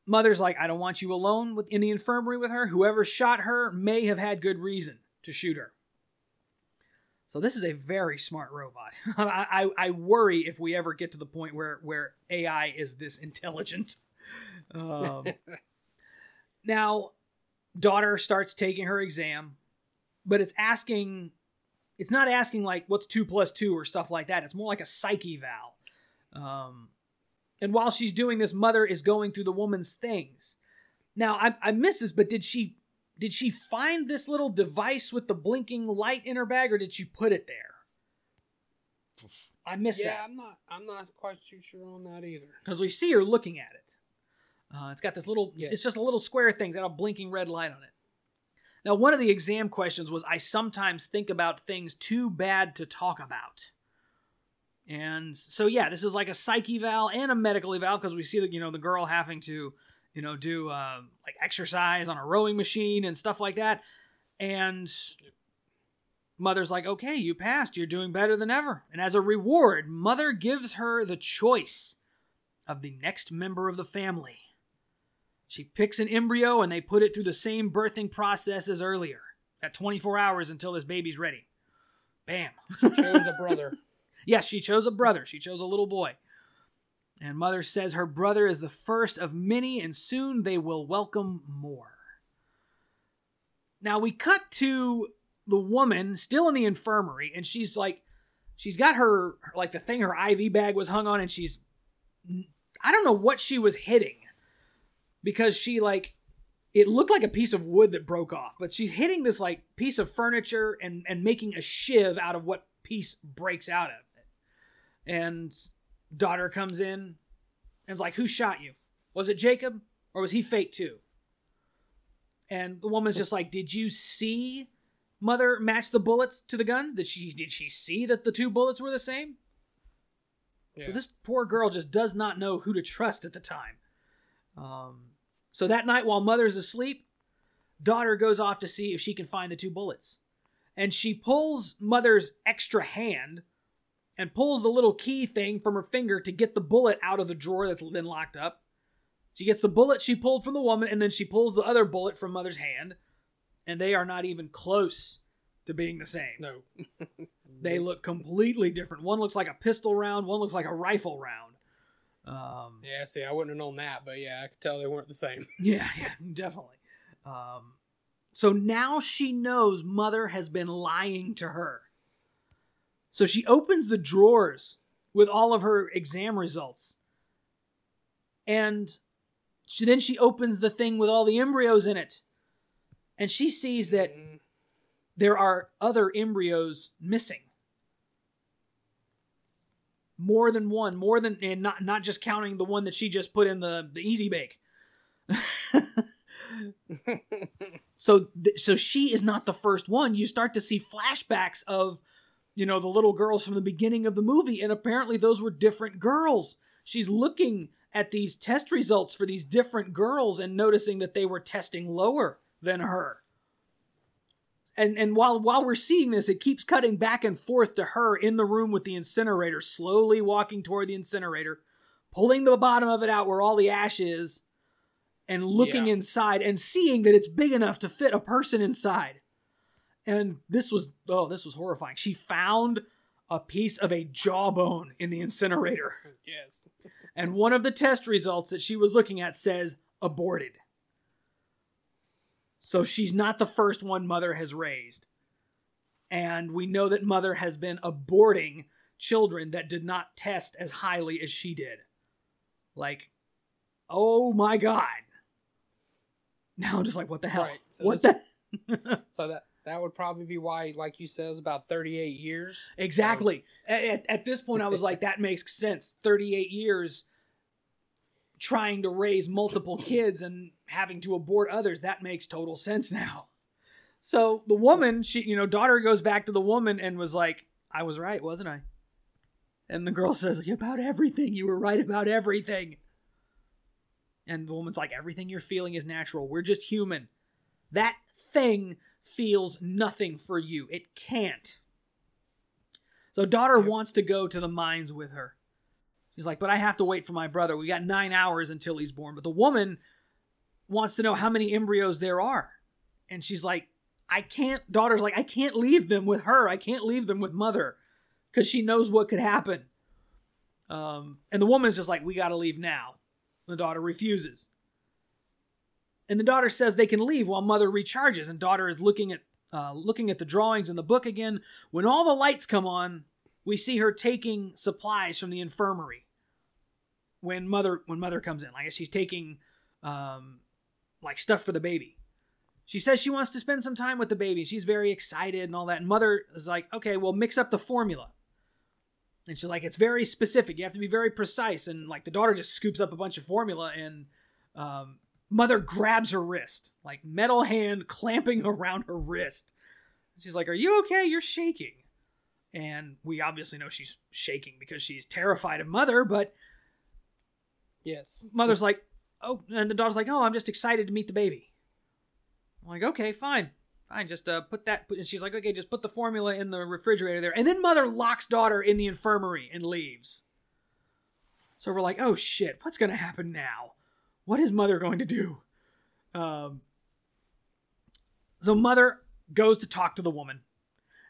Speaker 6: Mother's like, I don't want you alone with, in the infirmary with her. Whoever shot her may have had good reason to shoot her. So this is a very smart robot. I, I, I worry if we ever get to the point where, where AI is this intelligent. Um, now, daughter starts taking her exam, but it's asking, it's not asking like what's two plus two or stuff like that. It's more like a psych eval. Um, and while she's doing this, mother is going through the woman's things. Now, I, I missed this, but did she did she find this little device with the blinking light in her bag, or did she put it there? I missed
Speaker 7: yeah,
Speaker 6: that
Speaker 7: I'm not. I'm not quite too sure on that either.
Speaker 6: because we see her looking at it. Uh, it's got this little.
Speaker 7: Yeah.
Speaker 6: It's just a little square thing. It's got a blinking red light on it. Now, one of the exam questions was, "I sometimes think about things too bad to talk about." And so, yeah, this is like a psych eval and a medical eval because we see that you know the girl having to, you know, do uh, like exercise on a rowing machine and stuff like that. And mother's like, okay, you passed. You're doing better than ever. And as a reward, mother gives her the choice of the next member of the family. She picks an embryo and they put it through the same birthing process as earlier. At 24 hours until this baby's ready. Bam.
Speaker 7: She Chose a brother.
Speaker 6: Yes, she chose a brother. She chose a little boy. And mother says her brother is the first of many, and soon they will welcome more. Now we cut to the woman still in the infirmary, and she's like, she's got her, like the thing her IV bag was hung on, and she's, I don't know what she was hitting because she, like, it looked like a piece of wood that broke off, but she's hitting this, like, piece of furniture and, and making a shiv out of what piece breaks out of. And daughter comes in and is like, Who shot you? Was it Jacob or was he fake too? And the woman's just like, Did you see mother match the bullets to the guns? Did she did she see that the two bullets were the same? So this poor girl just does not know who to trust at the time. Um, so that night, while mother's asleep, daughter goes off to see if she can find the two bullets, and she pulls mother's extra hand and pulls the little key thing from her finger to get the bullet out of the drawer that's been locked up. She gets the bullet she pulled from the woman, and then she pulls the other bullet from mother's hand, and they are not even close to being the same.
Speaker 7: No.
Speaker 6: They look completely different. One looks like a pistol round, one looks like a rifle round. Um,
Speaker 7: Yeah, see, I wouldn't have known that, but yeah, I could tell they weren't the same.
Speaker 6: yeah, yeah, definitely. Um, so now she knows mother has been lying to her. So she opens the drawers with all of her exam results. And she, then she opens the thing with all the embryos in it. And she sees that there are other embryos missing. More than one, more than and not not just counting the one that she just put in the the easy bake. so th- so she is not the first one. You start to see flashbacks of you know the little girls from the beginning of the movie and apparently those were different girls. She's looking at these test results for these different girls and noticing that they were testing lower than her and and while while we're seeing this, it keeps cutting back and forth to her in the room with the incinerator, slowly walking toward the incinerator, pulling the bottom of it out where all the ash is, and looking
Speaker 7: Yeah.
Speaker 6: inside and seeing that it's big enough to fit a person inside. And this was oh, this was horrifying. She found a piece of a jawbone in the incinerator.
Speaker 7: yes.
Speaker 6: And one of the test results that she was looking at says aborted. So she's not the first one Mother has raised. And we know that Mother has been aborting children that did not test as highly as she did. Like, oh my God. Now I'm just like, what the hell?
Speaker 7: Right. So
Speaker 6: what
Speaker 7: this-
Speaker 6: the?
Speaker 7: So that that would probably be why, like you said, about 38 years.
Speaker 6: Exactly. At, at, at this point, I was like, that makes sense. 38 years trying to raise multiple kids and having to abort others. That makes total sense now. So the woman, she, you know, daughter goes back to the woman and was like, I was right, wasn't I? And the girl says, About everything. You were right about everything. And the woman's like, Everything you're feeling is natural. We're just human. That thing feels nothing for you. It can't. So daughter wants to go to the mines with her. She's like, but I have to wait for my brother. We got nine hours until he's born. But the woman wants to know how many embryos there are. And she's like, I can't, daughter's like, I can't leave them with her. I can't leave them with mother because she knows what could happen. Um, and the woman's just like, we got to leave now. The daughter refuses. And the daughter says they can leave while mother recharges. And daughter is looking at uh, looking at the drawings in the book again. When all the lights come on, we see her taking supplies from the infirmary. When mother when mother comes in, I guess she's taking um, like stuff for the baby. She says she wants to spend some time with the baby. She's very excited and all that. And mother is like, okay, well, mix up the formula. And she's like, it's very specific. You have to be very precise. And like the daughter just scoops up a bunch of formula and um, mother grabs her wrist, like metal hand clamping around her wrist. She's like, Are you okay? You're shaking. And we obviously know she's shaking because she's terrified of mother, but
Speaker 7: Yes.
Speaker 6: mother's like, Oh, and the daughter's like, Oh, I'm just excited to meet the baby. I'm like, Okay, fine. fine, just uh, put that. Put, and she's like, okay, just put the formula in the refrigerator there. And then mother locks daughter in the infirmary and leaves. So we're like, oh shit, what's gonna happen now? What is mother going to do? Um. So mother goes to talk to the woman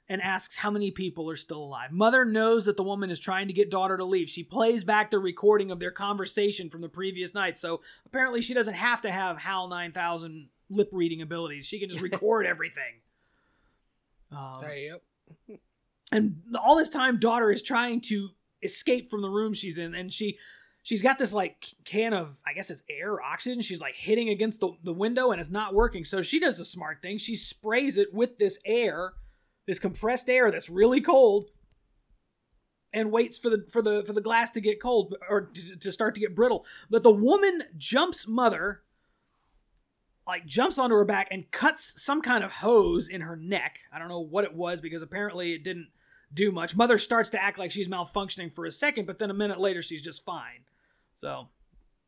Speaker 6: and asks how many people are still alive. Mother knows that the woman is trying to get daughter to leave. She plays back the recording of their conversation from the previous night. So apparently she doesn't have to have HAL 9000 lip reading abilities. She can just record everything. Um, and all this time daughter is trying to escape from the room she's in and she she's got this like can of i guess it's air oxygen. She's like hitting against the, the window and it's not working. So she does a smart thing. She sprays it with this air this compressed air that's really cold and waits for the for the for the glass to get cold or to, to start to get brittle. But the woman jumps mother like jumps onto her back and cuts some kind of hose in her neck. I don't know what it was because apparently it didn't do much. Mother starts to act like she's malfunctioning for a second but then a minute later she's just fine so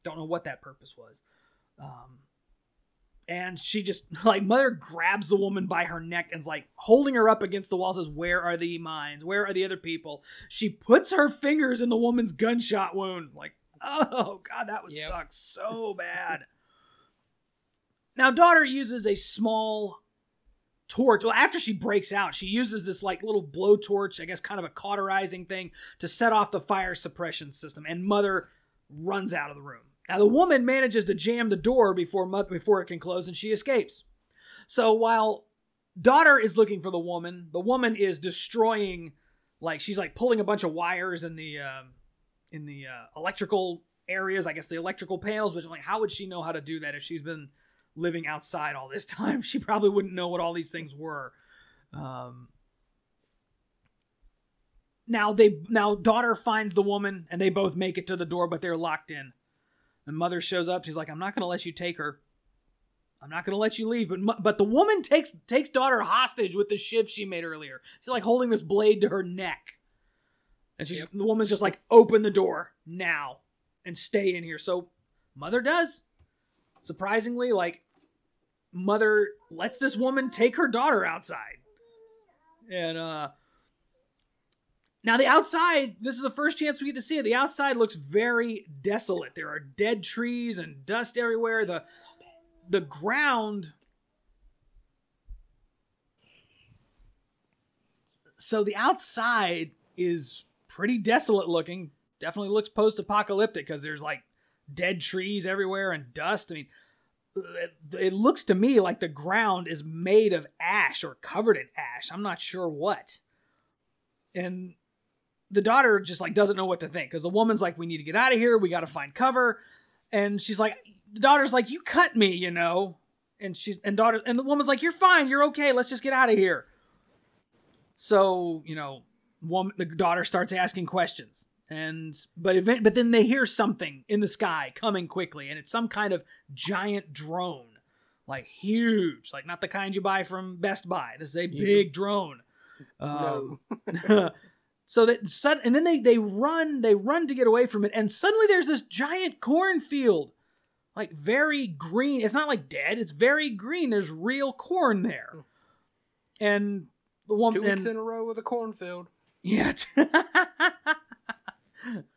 Speaker 6: don't know what that purpose was. Um and she just like mother grabs the woman by her neck and's like holding her up against the wall says where are the mines? Where are the other people? She puts her fingers in the woman's gunshot wound. Like oh god that would
Speaker 7: Yep.
Speaker 6: suck so bad. Now daughter uses a small torch. Well after she breaks out she uses this like little blowtorch i guess kind of a cauterizing thing to set off the fire suppression system. And mother runs out of the room. Now the woman manages to jam the door before before it can close and she escapes. So while daughter is looking for the woman the woman is destroying like she's like pulling a bunch of wires in the um, in the uh, electrical areas i guess the electrical panels which i'm like how would she know how to do that if she's been living outside all this time? She probably wouldn't know what all these things were. Um, now they now daughter finds the woman and they both make it to the door but they're locked in. And mother shows up. She's like i'm not going to let you take her. I'm not going to let you leave. But but the woman takes takes daughter hostage with the shiv she made earlier. She's like holding this blade to her neck. And she's
Speaker 7: Yep.
Speaker 6: the woman's just like open the door now and stay in here. So mother does. Surprisingly like mother lets this woman take her daughter outside. And uh now the outside this is the first chance we get to see it. The outside looks very desolate. There are dead trees and dust everywhere. The the ground so the outside is pretty desolate looking. Definitely looks post-apocalyptic because there's like dead trees everywhere and dust. I mean it looks to me like the ground is made of ash or covered in ash. I'm not sure what. And the daughter just like doesn't know what to think because the woman's like we need to get out of here. We got to find cover. And she's like the daughter's like you cut me you know. And she's and daughter and the woman's like you're fine. You're okay. Let's just get out of here. So you know woman the daughter starts asking questions. And but event but then they hear something in the sky coming quickly and it's some kind of giant drone. Like huge. Like not the kind you buy from best buy. This is a big drone. Um, so that sudden and then they they run they run to get away from it and suddenly there's this giant cornfield like very green it's not like dead it's very green there's real corn there and the
Speaker 7: Two
Speaker 6: woman
Speaker 7: weeks
Speaker 6: and,
Speaker 7: in a row with a cornfield.
Speaker 6: yeah.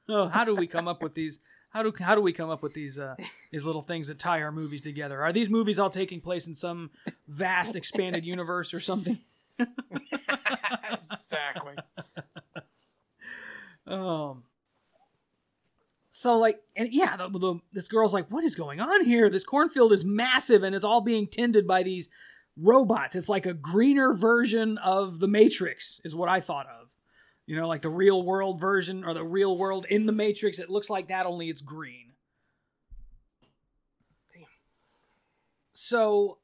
Speaker 6: oh, how do we come up with these? How do how do we come up with these uh, these little things that tie our movies together? Are these movies all taking place in some vast expanded universe or something?
Speaker 7: exactly.
Speaker 6: Um. So like, and yeah, the, the, this girl's like, "What is going on here? This cornfield is massive, and it's all being tended by these robots. It's like a greener version of the Matrix, is what I thought of. You know, like the real world version or the real world in the Matrix. It looks like that, only it's green. So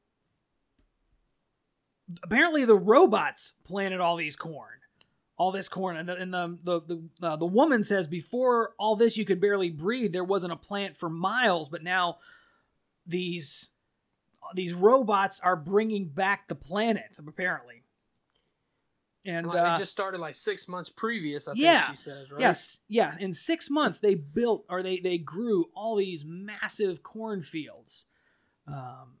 Speaker 6: apparently, the robots planted all these corn all this corn and the and the the the, uh, the woman says before all this you could barely breathe there wasn't a plant for miles but now these these robots are bringing back the planet apparently and
Speaker 7: Like,
Speaker 6: uh,
Speaker 7: it just started like six months previous. I
Speaker 6: yeah.
Speaker 7: think she says, right?
Speaker 6: yes yes in six months they built or they they grew all these massive cornfields um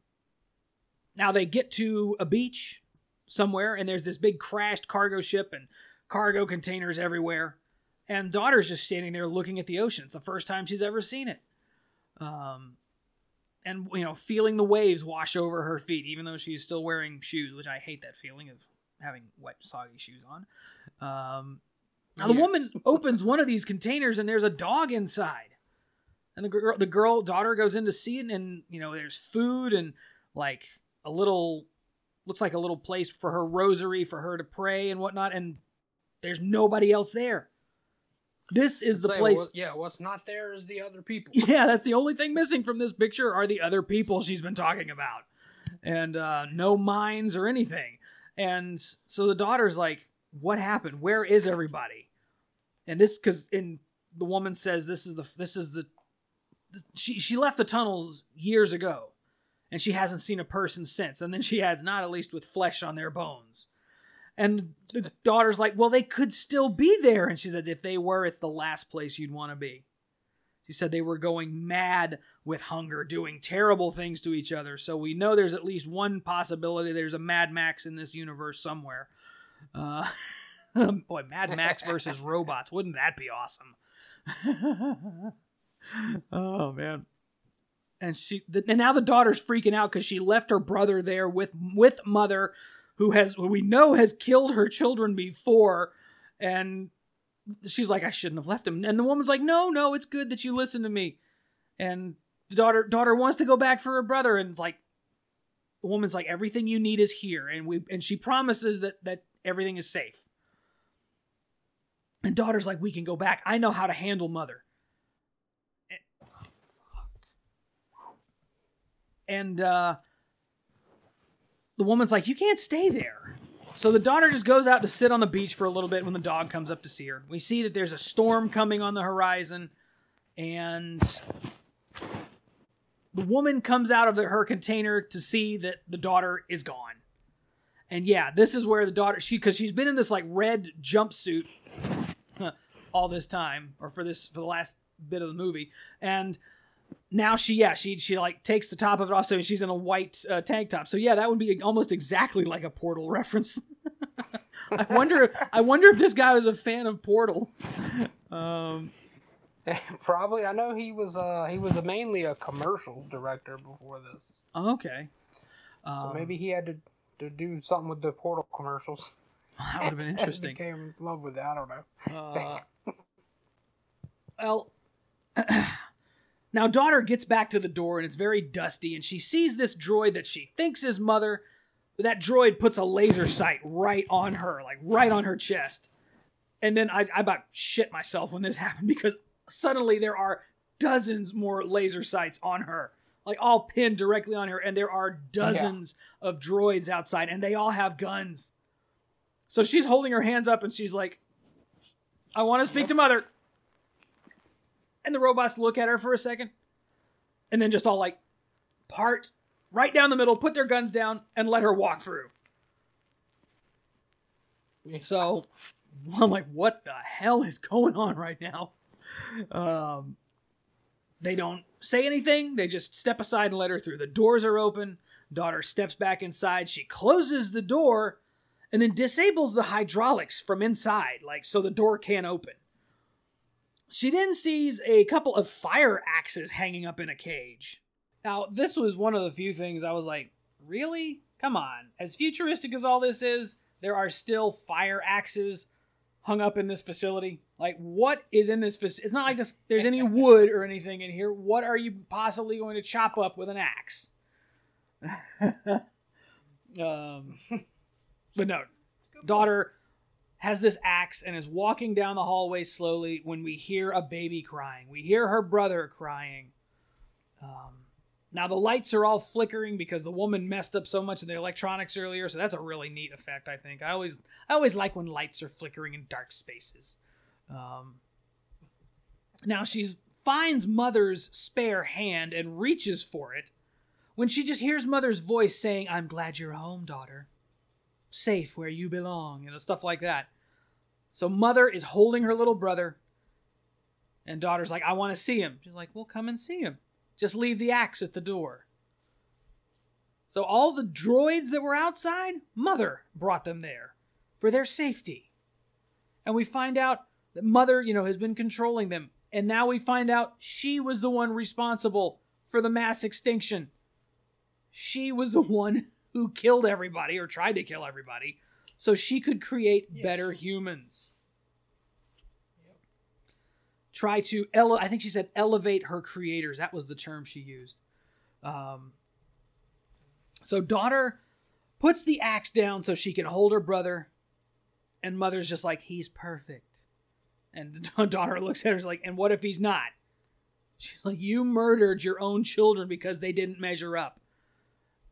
Speaker 6: now they get to a beach somewhere, and there's this big crashed cargo ship and cargo containers everywhere. And daughter's just standing there looking at the ocean. It's the first time she's ever seen it. Um, and you know, feeling the waves wash over her feet, even though she's still wearing shoes, which I hate that feeling of having wet, soggy shoes on. Um, now the
Speaker 7: Yes.
Speaker 6: woman opens one of these containers, and there's a dog inside. And the girl, the girl daughter goes in to see it, and you know, there's food and like a little, looks like a little place for her rosary for her to pray and whatnot. And there's nobody else there. This is the
Speaker 7: Say,
Speaker 6: place.
Speaker 7: what- yeah, what's not there is the other people.
Speaker 6: Yeah, that's the only thing missing from this picture are the other people she's been talking about. And uh, no mines or anything. And so the daughter's like, What happened? Where is everybody? And this because in the woman says this is the this is the she she left the tunnels years ago and she hasn't seen a person since. And then she adds, not at least with flesh on their bones. And the daughter's like, Well, they could still be there. And she says, If they were, it's the last place you'd want to be. She said they were going mad with hunger, doing terrible things to each other. So we know there's at least one possibility there's a Mad Max in this universe somewhere. Uh, boy, Mad Max versus robots. Wouldn't that be awesome? oh, man. And she, the, and now the daughter's freaking out because she left her brother there with with mother, who has who we know has killed her children before, and she's like, I shouldn't have left him. And the woman's like, No, no, it's good that you listen to me. And the daughter daughter wants to go back for her brother, and it's like the woman's like, Everything you need is here, and we and she promises that that everything is safe. And daughter's like, We can go back. I know how to handle mother. And uh the woman's like, You can't stay there. So the daughter just goes out to sit on the beach for a little bit when the dog comes up to see her. We see that there's a storm coming on the horizon, and the woman comes out of the, her container to see that the daughter is gone. And yeah, this is where the daughter she because she's been in this like red jumpsuit all this time, or for this for the last bit of the movie, and now she yeah she she like takes the top of it off so she's in a white uh, tank top so yeah that would be almost exactly like a portal reference i wonder i wonder if this guy was a fan of portal um
Speaker 7: Probably. I know he was. Uh, he was mainly a commercials director before this.
Speaker 6: okay
Speaker 7: So
Speaker 6: um,
Speaker 7: maybe he had to, to do something with the Portal commercials.
Speaker 6: that would have been interesting
Speaker 7: became in love with it. I don't know.
Speaker 6: Uh, well, now daughter gets back to the door and it's very dusty, and she sees this droid that she thinks is mother. That droid puts a laser sight right on her, like right on her chest. And then I, I about shit myself when this happened because suddenly there are dozens more laser sights on her, like all pinned directly on her, and there are dozens of droids outside, and they all have guns. So she's holding her hands up and she's like, I want to speak to mother. And the robots look at her for a second and then just all like part right down the middle, put their guns down, and let her walk through. So I'm like, what the hell is going on right now? Um, they don't say anything. They just step aside and let her through. The doors are open. Daughter steps back inside. She closes the door and then disables the hydraulics from inside, like so the door can't open. She then sees a couple of fire axes hanging up in a cage. Now, this was one of the few things I was like, really? Come on. As futuristic as all this is, there are still fire axes hung up in this facility. Like, what is in this facility? It's not like this, there's any wood or anything in here. What are you possibly going to chop up with an axe? um, but no, daughter has this axe and is walking down the hallway slowly when we hear a baby crying. We hear her brother crying. Um, now the lights are all flickering because the woman messed up so much of the electronics earlier, so that's a really neat effect. I think I always I always like when lights are flickering in dark spaces. Um, now she finds mother's spare hand and reaches for it when she just hears mother's voice saying, "I'm glad you're home, daughter." Safe where you belong, you know, stuff like that. So mother is holding her little brother, and daughter's like, I want to see him. She's like, Well, come and see him. Just leave the axe at the door. So all the droids that were outside, Mother brought them there for their safety. And we find out that Mother, you know, has been controlling them. And now we find out she was the one responsible for the mass extinction. She was the one who killed everybody or tried to kill everybody so she could create
Speaker 7: Yes.
Speaker 6: better humans. Try to ele- I think she said elevate her creators. That was the term she used. Um, so daughter puts the axe down so she can hold her brother, and mother's just like he's perfect. And daughter looks at her like, and what if he's not? She's like, you murdered your own children because they didn't measure up.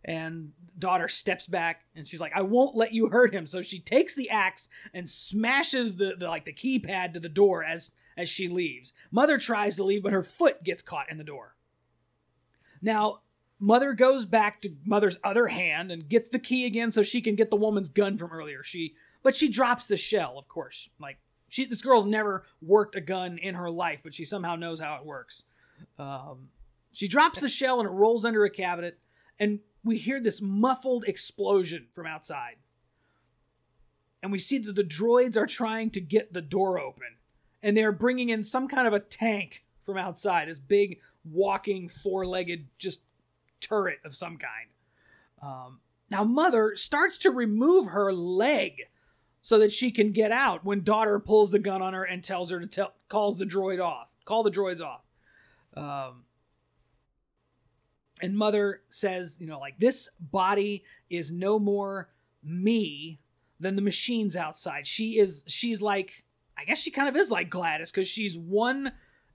Speaker 6: And daughter steps back and she's like, I won't let you hurt him. So she takes the axe and smashes the, the like the keypad to the door as as she leaves. Mother tries to leave, but her foot gets caught in the door. Now, Mother goes back to Mother's other hand and gets the key again so she can get the woman's gun from earlier. She but she drops the shell, of course. Like she this girl's never worked a gun in her life, but she somehow knows how it works. Um, she drops the shell and it rolls under a cabinet, and we hear this muffled explosion from outside. And we see that the droids are trying to get the door open, and they're bringing in some kind of a tank from outside, this big walking four legged just turret of some kind. Um, now, Mother starts to remove her leg so that she can get out when daughter pulls the gun on her and tells her to tell calls the droid off call the droids off um, and mother says you know like this body is no more me than the machines outside. She is she's like i guess she kind of is like GLaDOS because she's one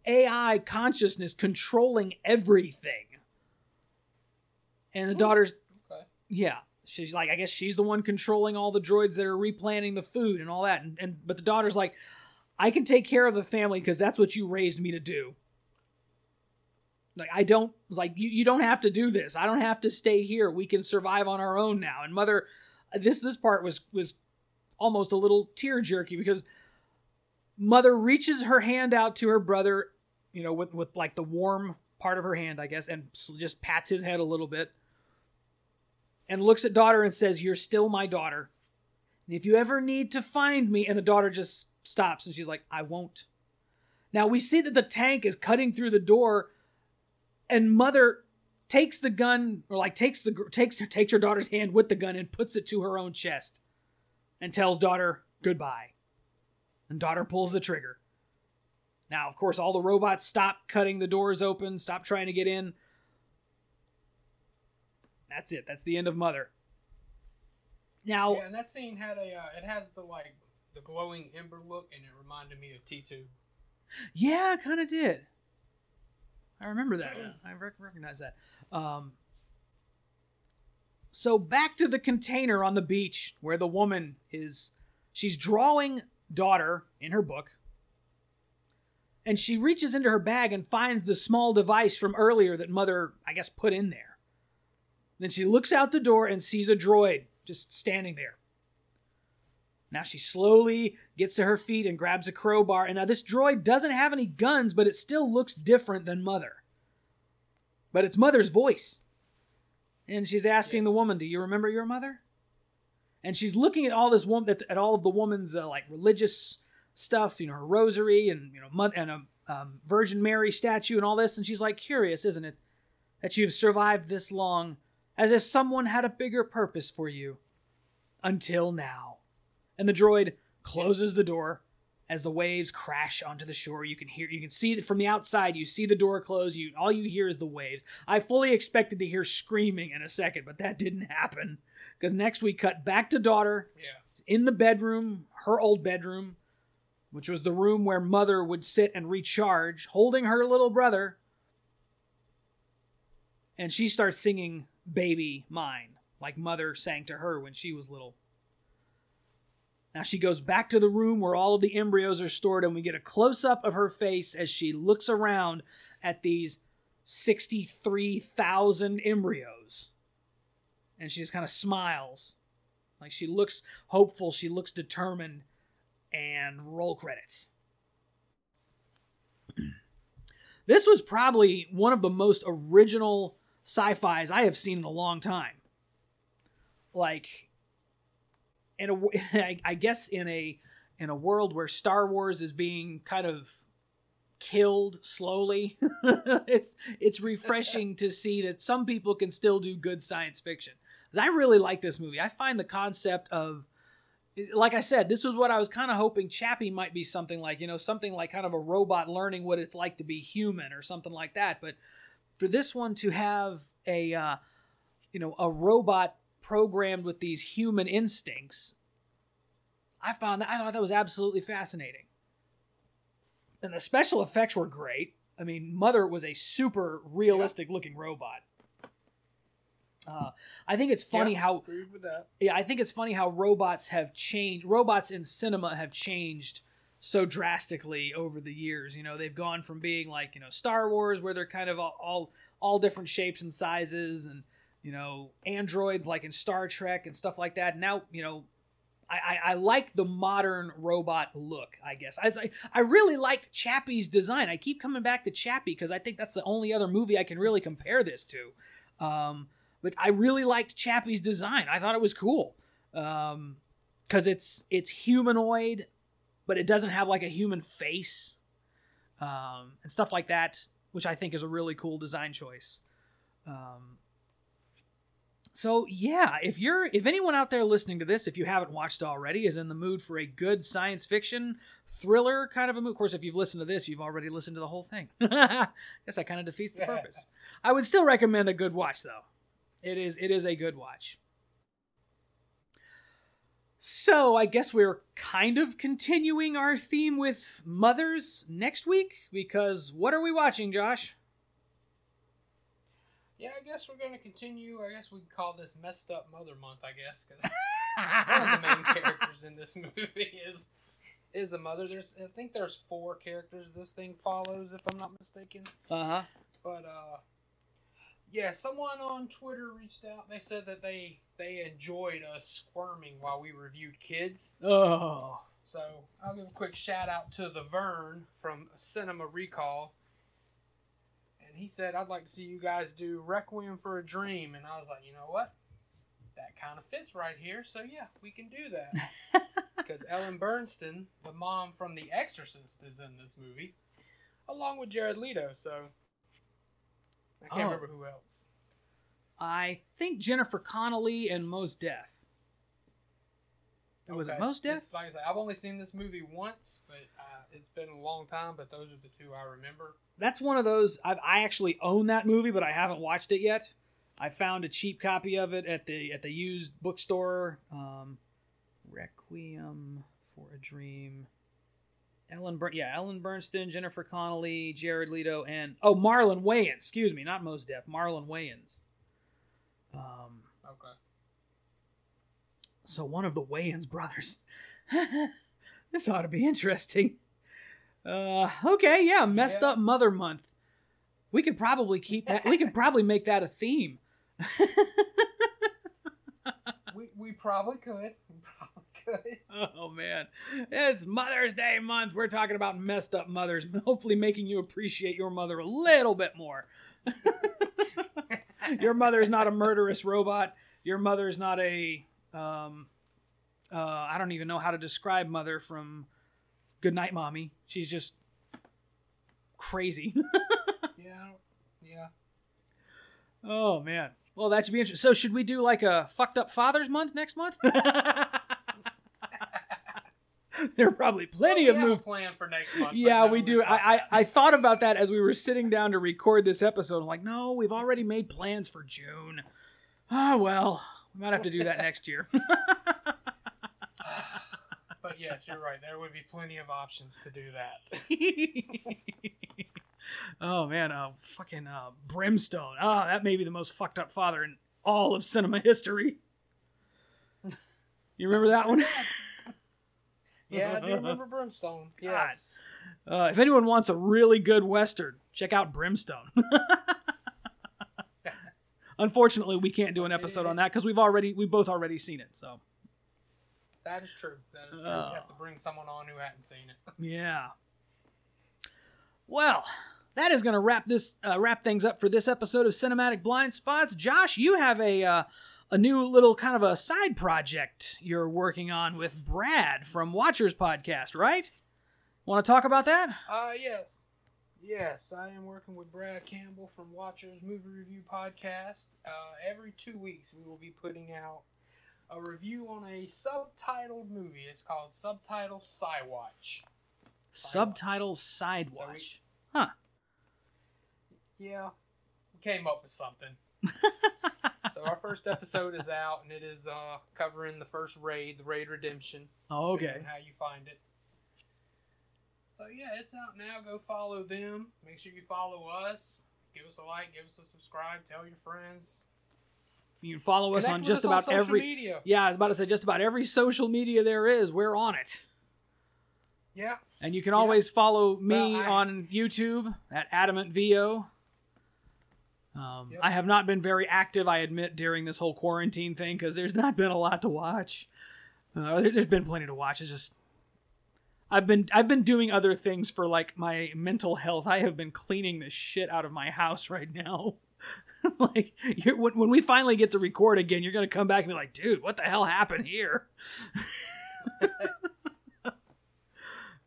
Speaker 6: ai consciousness controlling everything. And the daughter's
Speaker 7: Okay.
Speaker 6: yeah she's like i guess she's the one controlling all the droids that are replanting the food and all that. And, and but the daughter's like i can take care of the family because that's what you raised me to do like i don't like you, you don't have to do this i don't have to stay here we can survive on our own now and mother this this part was was almost a little tear jerky because mother reaches her hand out to her brother you know with with like the warm part of her hand i guess and just pats his head a little bit and looks at daughter and says, You're still my daughter. And if you ever need to find me, and the daughter just stops and she's like, I won't. Now we see that the tank is cutting through the door, and mother takes the gun, or like takes the takes takes her daughter's hand with the gun and puts it to her own chest, and tells daughter goodbye. And daughter pulls the trigger. Now, of course, all the robots stop cutting the doors open, stop trying to get in. That's it. That's the end of Mother. Now,
Speaker 7: Yeah, and that scene had a. Uh, it has the like the glowing ember look, and it reminded me of T two.
Speaker 6: yeah, kind of did. I remember that. I recognize that. Um, so back to the container on the beach where the woman is. She's drawing daughter in her book. And she reaches into her bag and finds the small device from earlier that mother, I guess, put in there. Then she looks out the door and sees a droid just standing there. Now she slowly gets to her feet and grabs a crowbar. And now this droid doesn't have any guns, but it still looks different than Mother. But it's Mother's voice. And she's asking the woman, "Do you remember your mother?" And she's looking at all this woman at, at all of the woman's uh, like religious stuff, you know, her rosary and you know, mother and a um, Virgin Mary statue and all this. And she's like, "Curious, isn't it, that you've survived this long, as if someone had a bigger purpose for you, until now." And the droid closes the door. As the waves crash onto the shore you can hear you can see that from the outside you see the door close you all you hear is the waves. I fully expected to hear screaming in a second but that didn't happen. Because next we cut back to daughter
Speaker 7: Yeah.
Speaker 6: in the bedroom her old bedroom which was the room where mother would sit and recharge holding her little brother. And she starts singing baby mine like mother sang to her when she was little now she goes back to the room where all of the embryos are stored, and we get a close up of her face as she looks around at these 63,000 embryos. And she just kind of smiles. Like she looks hopeful, she looks determined, and roll credits. this was probably one of the most original sci fis I have seen in a long time. like in a I guess in a in a world where Star Wars is being kind of killed slowly, it's it's refreshing to see that some people can still do good science fiction. I really like this movie. I find the concept of like I said, this was what I was kind of hoping Chappie might be something like, you know, something like kind of a robot learning what it's like to be human or something like that. But for this one to have a, uh, you know, a robot programmed with these human instincts, I found that I thought that was absolutely fascinating. And the special effects were great. I mean, Mother was a super realistic looking robot. Uh, I think it's funny
Speaker 7: Yeah,
Speaker 6: how
Speaker 7: with that.
Speaker 6: yeah, I think it's funny how robots have changed. Robots in cinema have changed so drastically over the years. You know, they've gone from being like you know Star Wars, where they're kind of all all, all different shapes and sizes, and you know androids like in Star Trek and stuff like that. Now you know. I, I, I like the modern robot look. I guess I, I really liked Chappie's design. I keep coming back to Chappie because I think that's the only other movie I can really compare this to. Um, but I really liked Chappie's design. I thought it was cool um because it's it's humanoid but it doesn't have like a human face um and stuff like that which i think is a really cool design choice um so yeah if you're if anyone out there listening to this if you haven't watched already is in the mood for a good science fiction thriller kind of a movie of course if you've listened to this you've already listened to the whole thing. I guess that kind of defeats the purpose. I would still recommend a good watch though. It is it is a good watch. So I guess we're kind of continuing our theme with mothers next week because what are we watching, Josh?
Speaker 7: Yeah, I guess we're to continue. I guess we can call this messed up mother month. I guess because one of the main characters in this movie is is a mother. There's I think there's four characters this thing follows, if I'm not mistaken.
Speaker 6: Uh huh.
Speaker 7: But uh, yeah, someone on Twitter reached out. They said that they they enjoyed us squirming while we reviewed kids.
Speaker 6: Oh.
Speaker 7: So I'll give a quick shout out to the Vern from Cinema Recall. And he said, I'd like to see you guys do Requiem for a Dream. And I was like, you know what? That kind of fits right here. So yeah, we can do that. Because Ellen Burstyn, the mom from The Exorcist, is in this movie, along with Jared Leto. So I can't
Speaker 6: Oh.
Speaker 7: remember who else.
Speaker 6: I think Jennifer Connelly and Mos Def. Was it
Speaker 7: most
Speaker 6: Mos Def?
Speaker 7: It's like I said, I've only seen this movie once, but uh, it's been a long time. But those are the two I remember.
Speaker 6: That's one of those. I've, I actually own that movie, but I haven't watched it yet. I found a cheap copy of it at the at the used bookstore. Um, Requiem for a Dream. Ellen, Bur- yeah, Ellen Burstyn, Jennifer Connelly, Jared Leto, and oh, Marlon Wayans. Excuse me, not Mos Def. Marlon Wayans. Um,
Speaker 7: Okay.
Speaker 6: So one of the Wayans brothers. this ought to be interesting. Uh, okay, yeah, messed
Speaker 7: Yeah.
Speaker 6: up Mother Month. We could probably keep that. We could probably make that a theme.
Speaker 7: We, we probably could. We probably could.
Speaker 6: Oh man, it's Mother's Day month. We're talking about messed up mothers, hopefully making you appreciate your mother a little bit more. your mother is not a murderous robot. Your mother is not a. Um, uh, I don't even know how to describe mother from Good Night, Mommy. She's just crazy.
Speaker 7: Yeah. Yeah.
Speaker 6: oh man. Well, that should be interesting. So, should we do like a fucked up Father's Month next month? there are probably plenty
Speaker 7: Well,
Speaker 6: of
Speaker 7: we have a
Speaker 6: movies.
Speaker 7: plan for next month.
Speaker 6: Yeah, we do. I, I I thought about that as we were sitting down to record this episode. I'm like, no, we've already made plans for June. Ah, well, we might have to do that next year.
Speaker 7: But yes, you're right. There would be plenty of options to do that.
Speaker 6: oh man, uh, fucking uh, brimstone. Ah, that may be the most fucked up father in all of cinema history. You remember that one?
Speaker 7: Yeah, I do remember Brimstone. Yes.
Speaker 6: Uh, if anyone wants a really good western, check out Brimstone. Unfortunately, we can't do an episode on that because we've already we both already seen it. So
Speaker 7: That is true. That is true. You have to bring someone on who hadn't seen it.
Speaker 6: yeah. Well, that is going to wrap this uh, wrap things up for this episode of Cinematic Blind Spots. Josh, you have a uh, a new little kind of a side project you're working on with Brad from Watchers Podcast, right? Want to talk about that?
Speaker 7: Uh, yes. Yes, I am working with Brad Campbell from Watchers Movie Review Podcast. Uh, every two weeks, we will be putting out a review on a subtitled movie. It's called Subtitle Sidewatch.
Speaker 6: Subtitle Side
Speaker 7: So we-
Speaker 6: Huh.
Speaker 7: Yeah, we came up with something. so our first episode is out, and it is uh, covering the first raid, the Raid Redemption.
Speaker 6: Oh, okay.
Speaker 7: and how you find it. So yeah, it's out now. Go follow them. Make sure you follow us. Give us a like. Give us a subscribe. Tell your friends.
Speaker 6: You follow us
Speaker 7: Connect
Speaker 6: on just
Speaker 7: us
Speaker 6: about
Speaker 7: social
Speaker 6: every.
Speaker 7: media.
Speaker 6: Yeah, I was about to say just about every social media there is. We're on it.
Speaker 7: Yeah.
Speaker 6: And you can
Speaker 7: Yeah.
Speaker 6: always follow me
Speaker 7: Well, I-
Speaker 6: on YouTube at Adamant VO. Um,
Speaker 7: Yep.
Speaker 6: I have not been very active, I admit, during this whole quarantine thing because there's not been a lot to watch. Uh, there, has been plenty to watch. It's just I've been I've been doing other things for like my mental health. I have been cleaning the shit out of my house right now. like when, when we finally get to record again, you're gonna come back and be like, dude, what the hell happened here?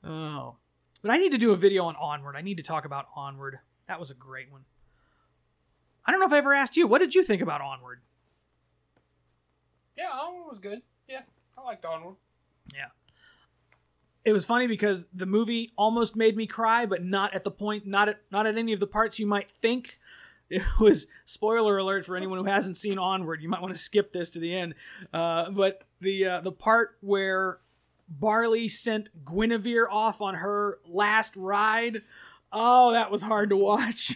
Speaker 6: oh, but I need to do a video on Onward. I need to talk about Onward. That was a great one. I don't know if I ever asked you. What did you think about Onward?
Speaker 7: Yeah, Onward was good. Yeah, I liked Onward.
Speaker 6: It was funny because the movie almost made me cry, but not at the point, not at not at any of the parts you might think. It was spoiler alert for anyone who hasn't seen Onward. You might want to skip this to the end. Uh, but the uh, the part where Barley sent Guinevere off on her last ride, oh, that was hard to watch.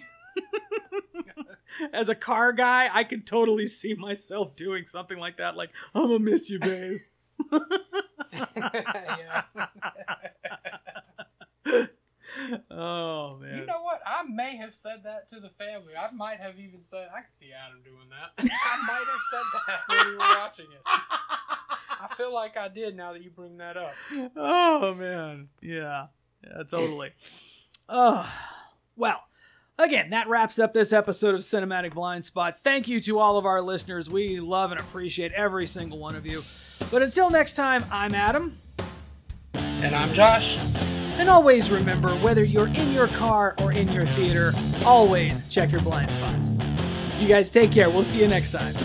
Speaker 6: As a car guy, I could totally see myself doing something like that. Like, I'm gonna miss you, babe. Oh man.
Speaker 7: You know what? I may have said that to the family. I might have even said, I can see Adam doing that. I might have said that when we were watching it. I feel like I did now that you bring that up.
Speaker 6: Oh man, yeah, yeah, totally. oh, well, again, that wraps up this episode of Cinematic Blind Spots. Thank you to all of our listeners. We love and appreciate every single one of you. But until next time, I'm Adam,
Speaker 7: And I'm Josh.
Speaker 6: and always remember whether you're in your car or in your theater, always check your blind spots. You guys take care. We'll see you next time.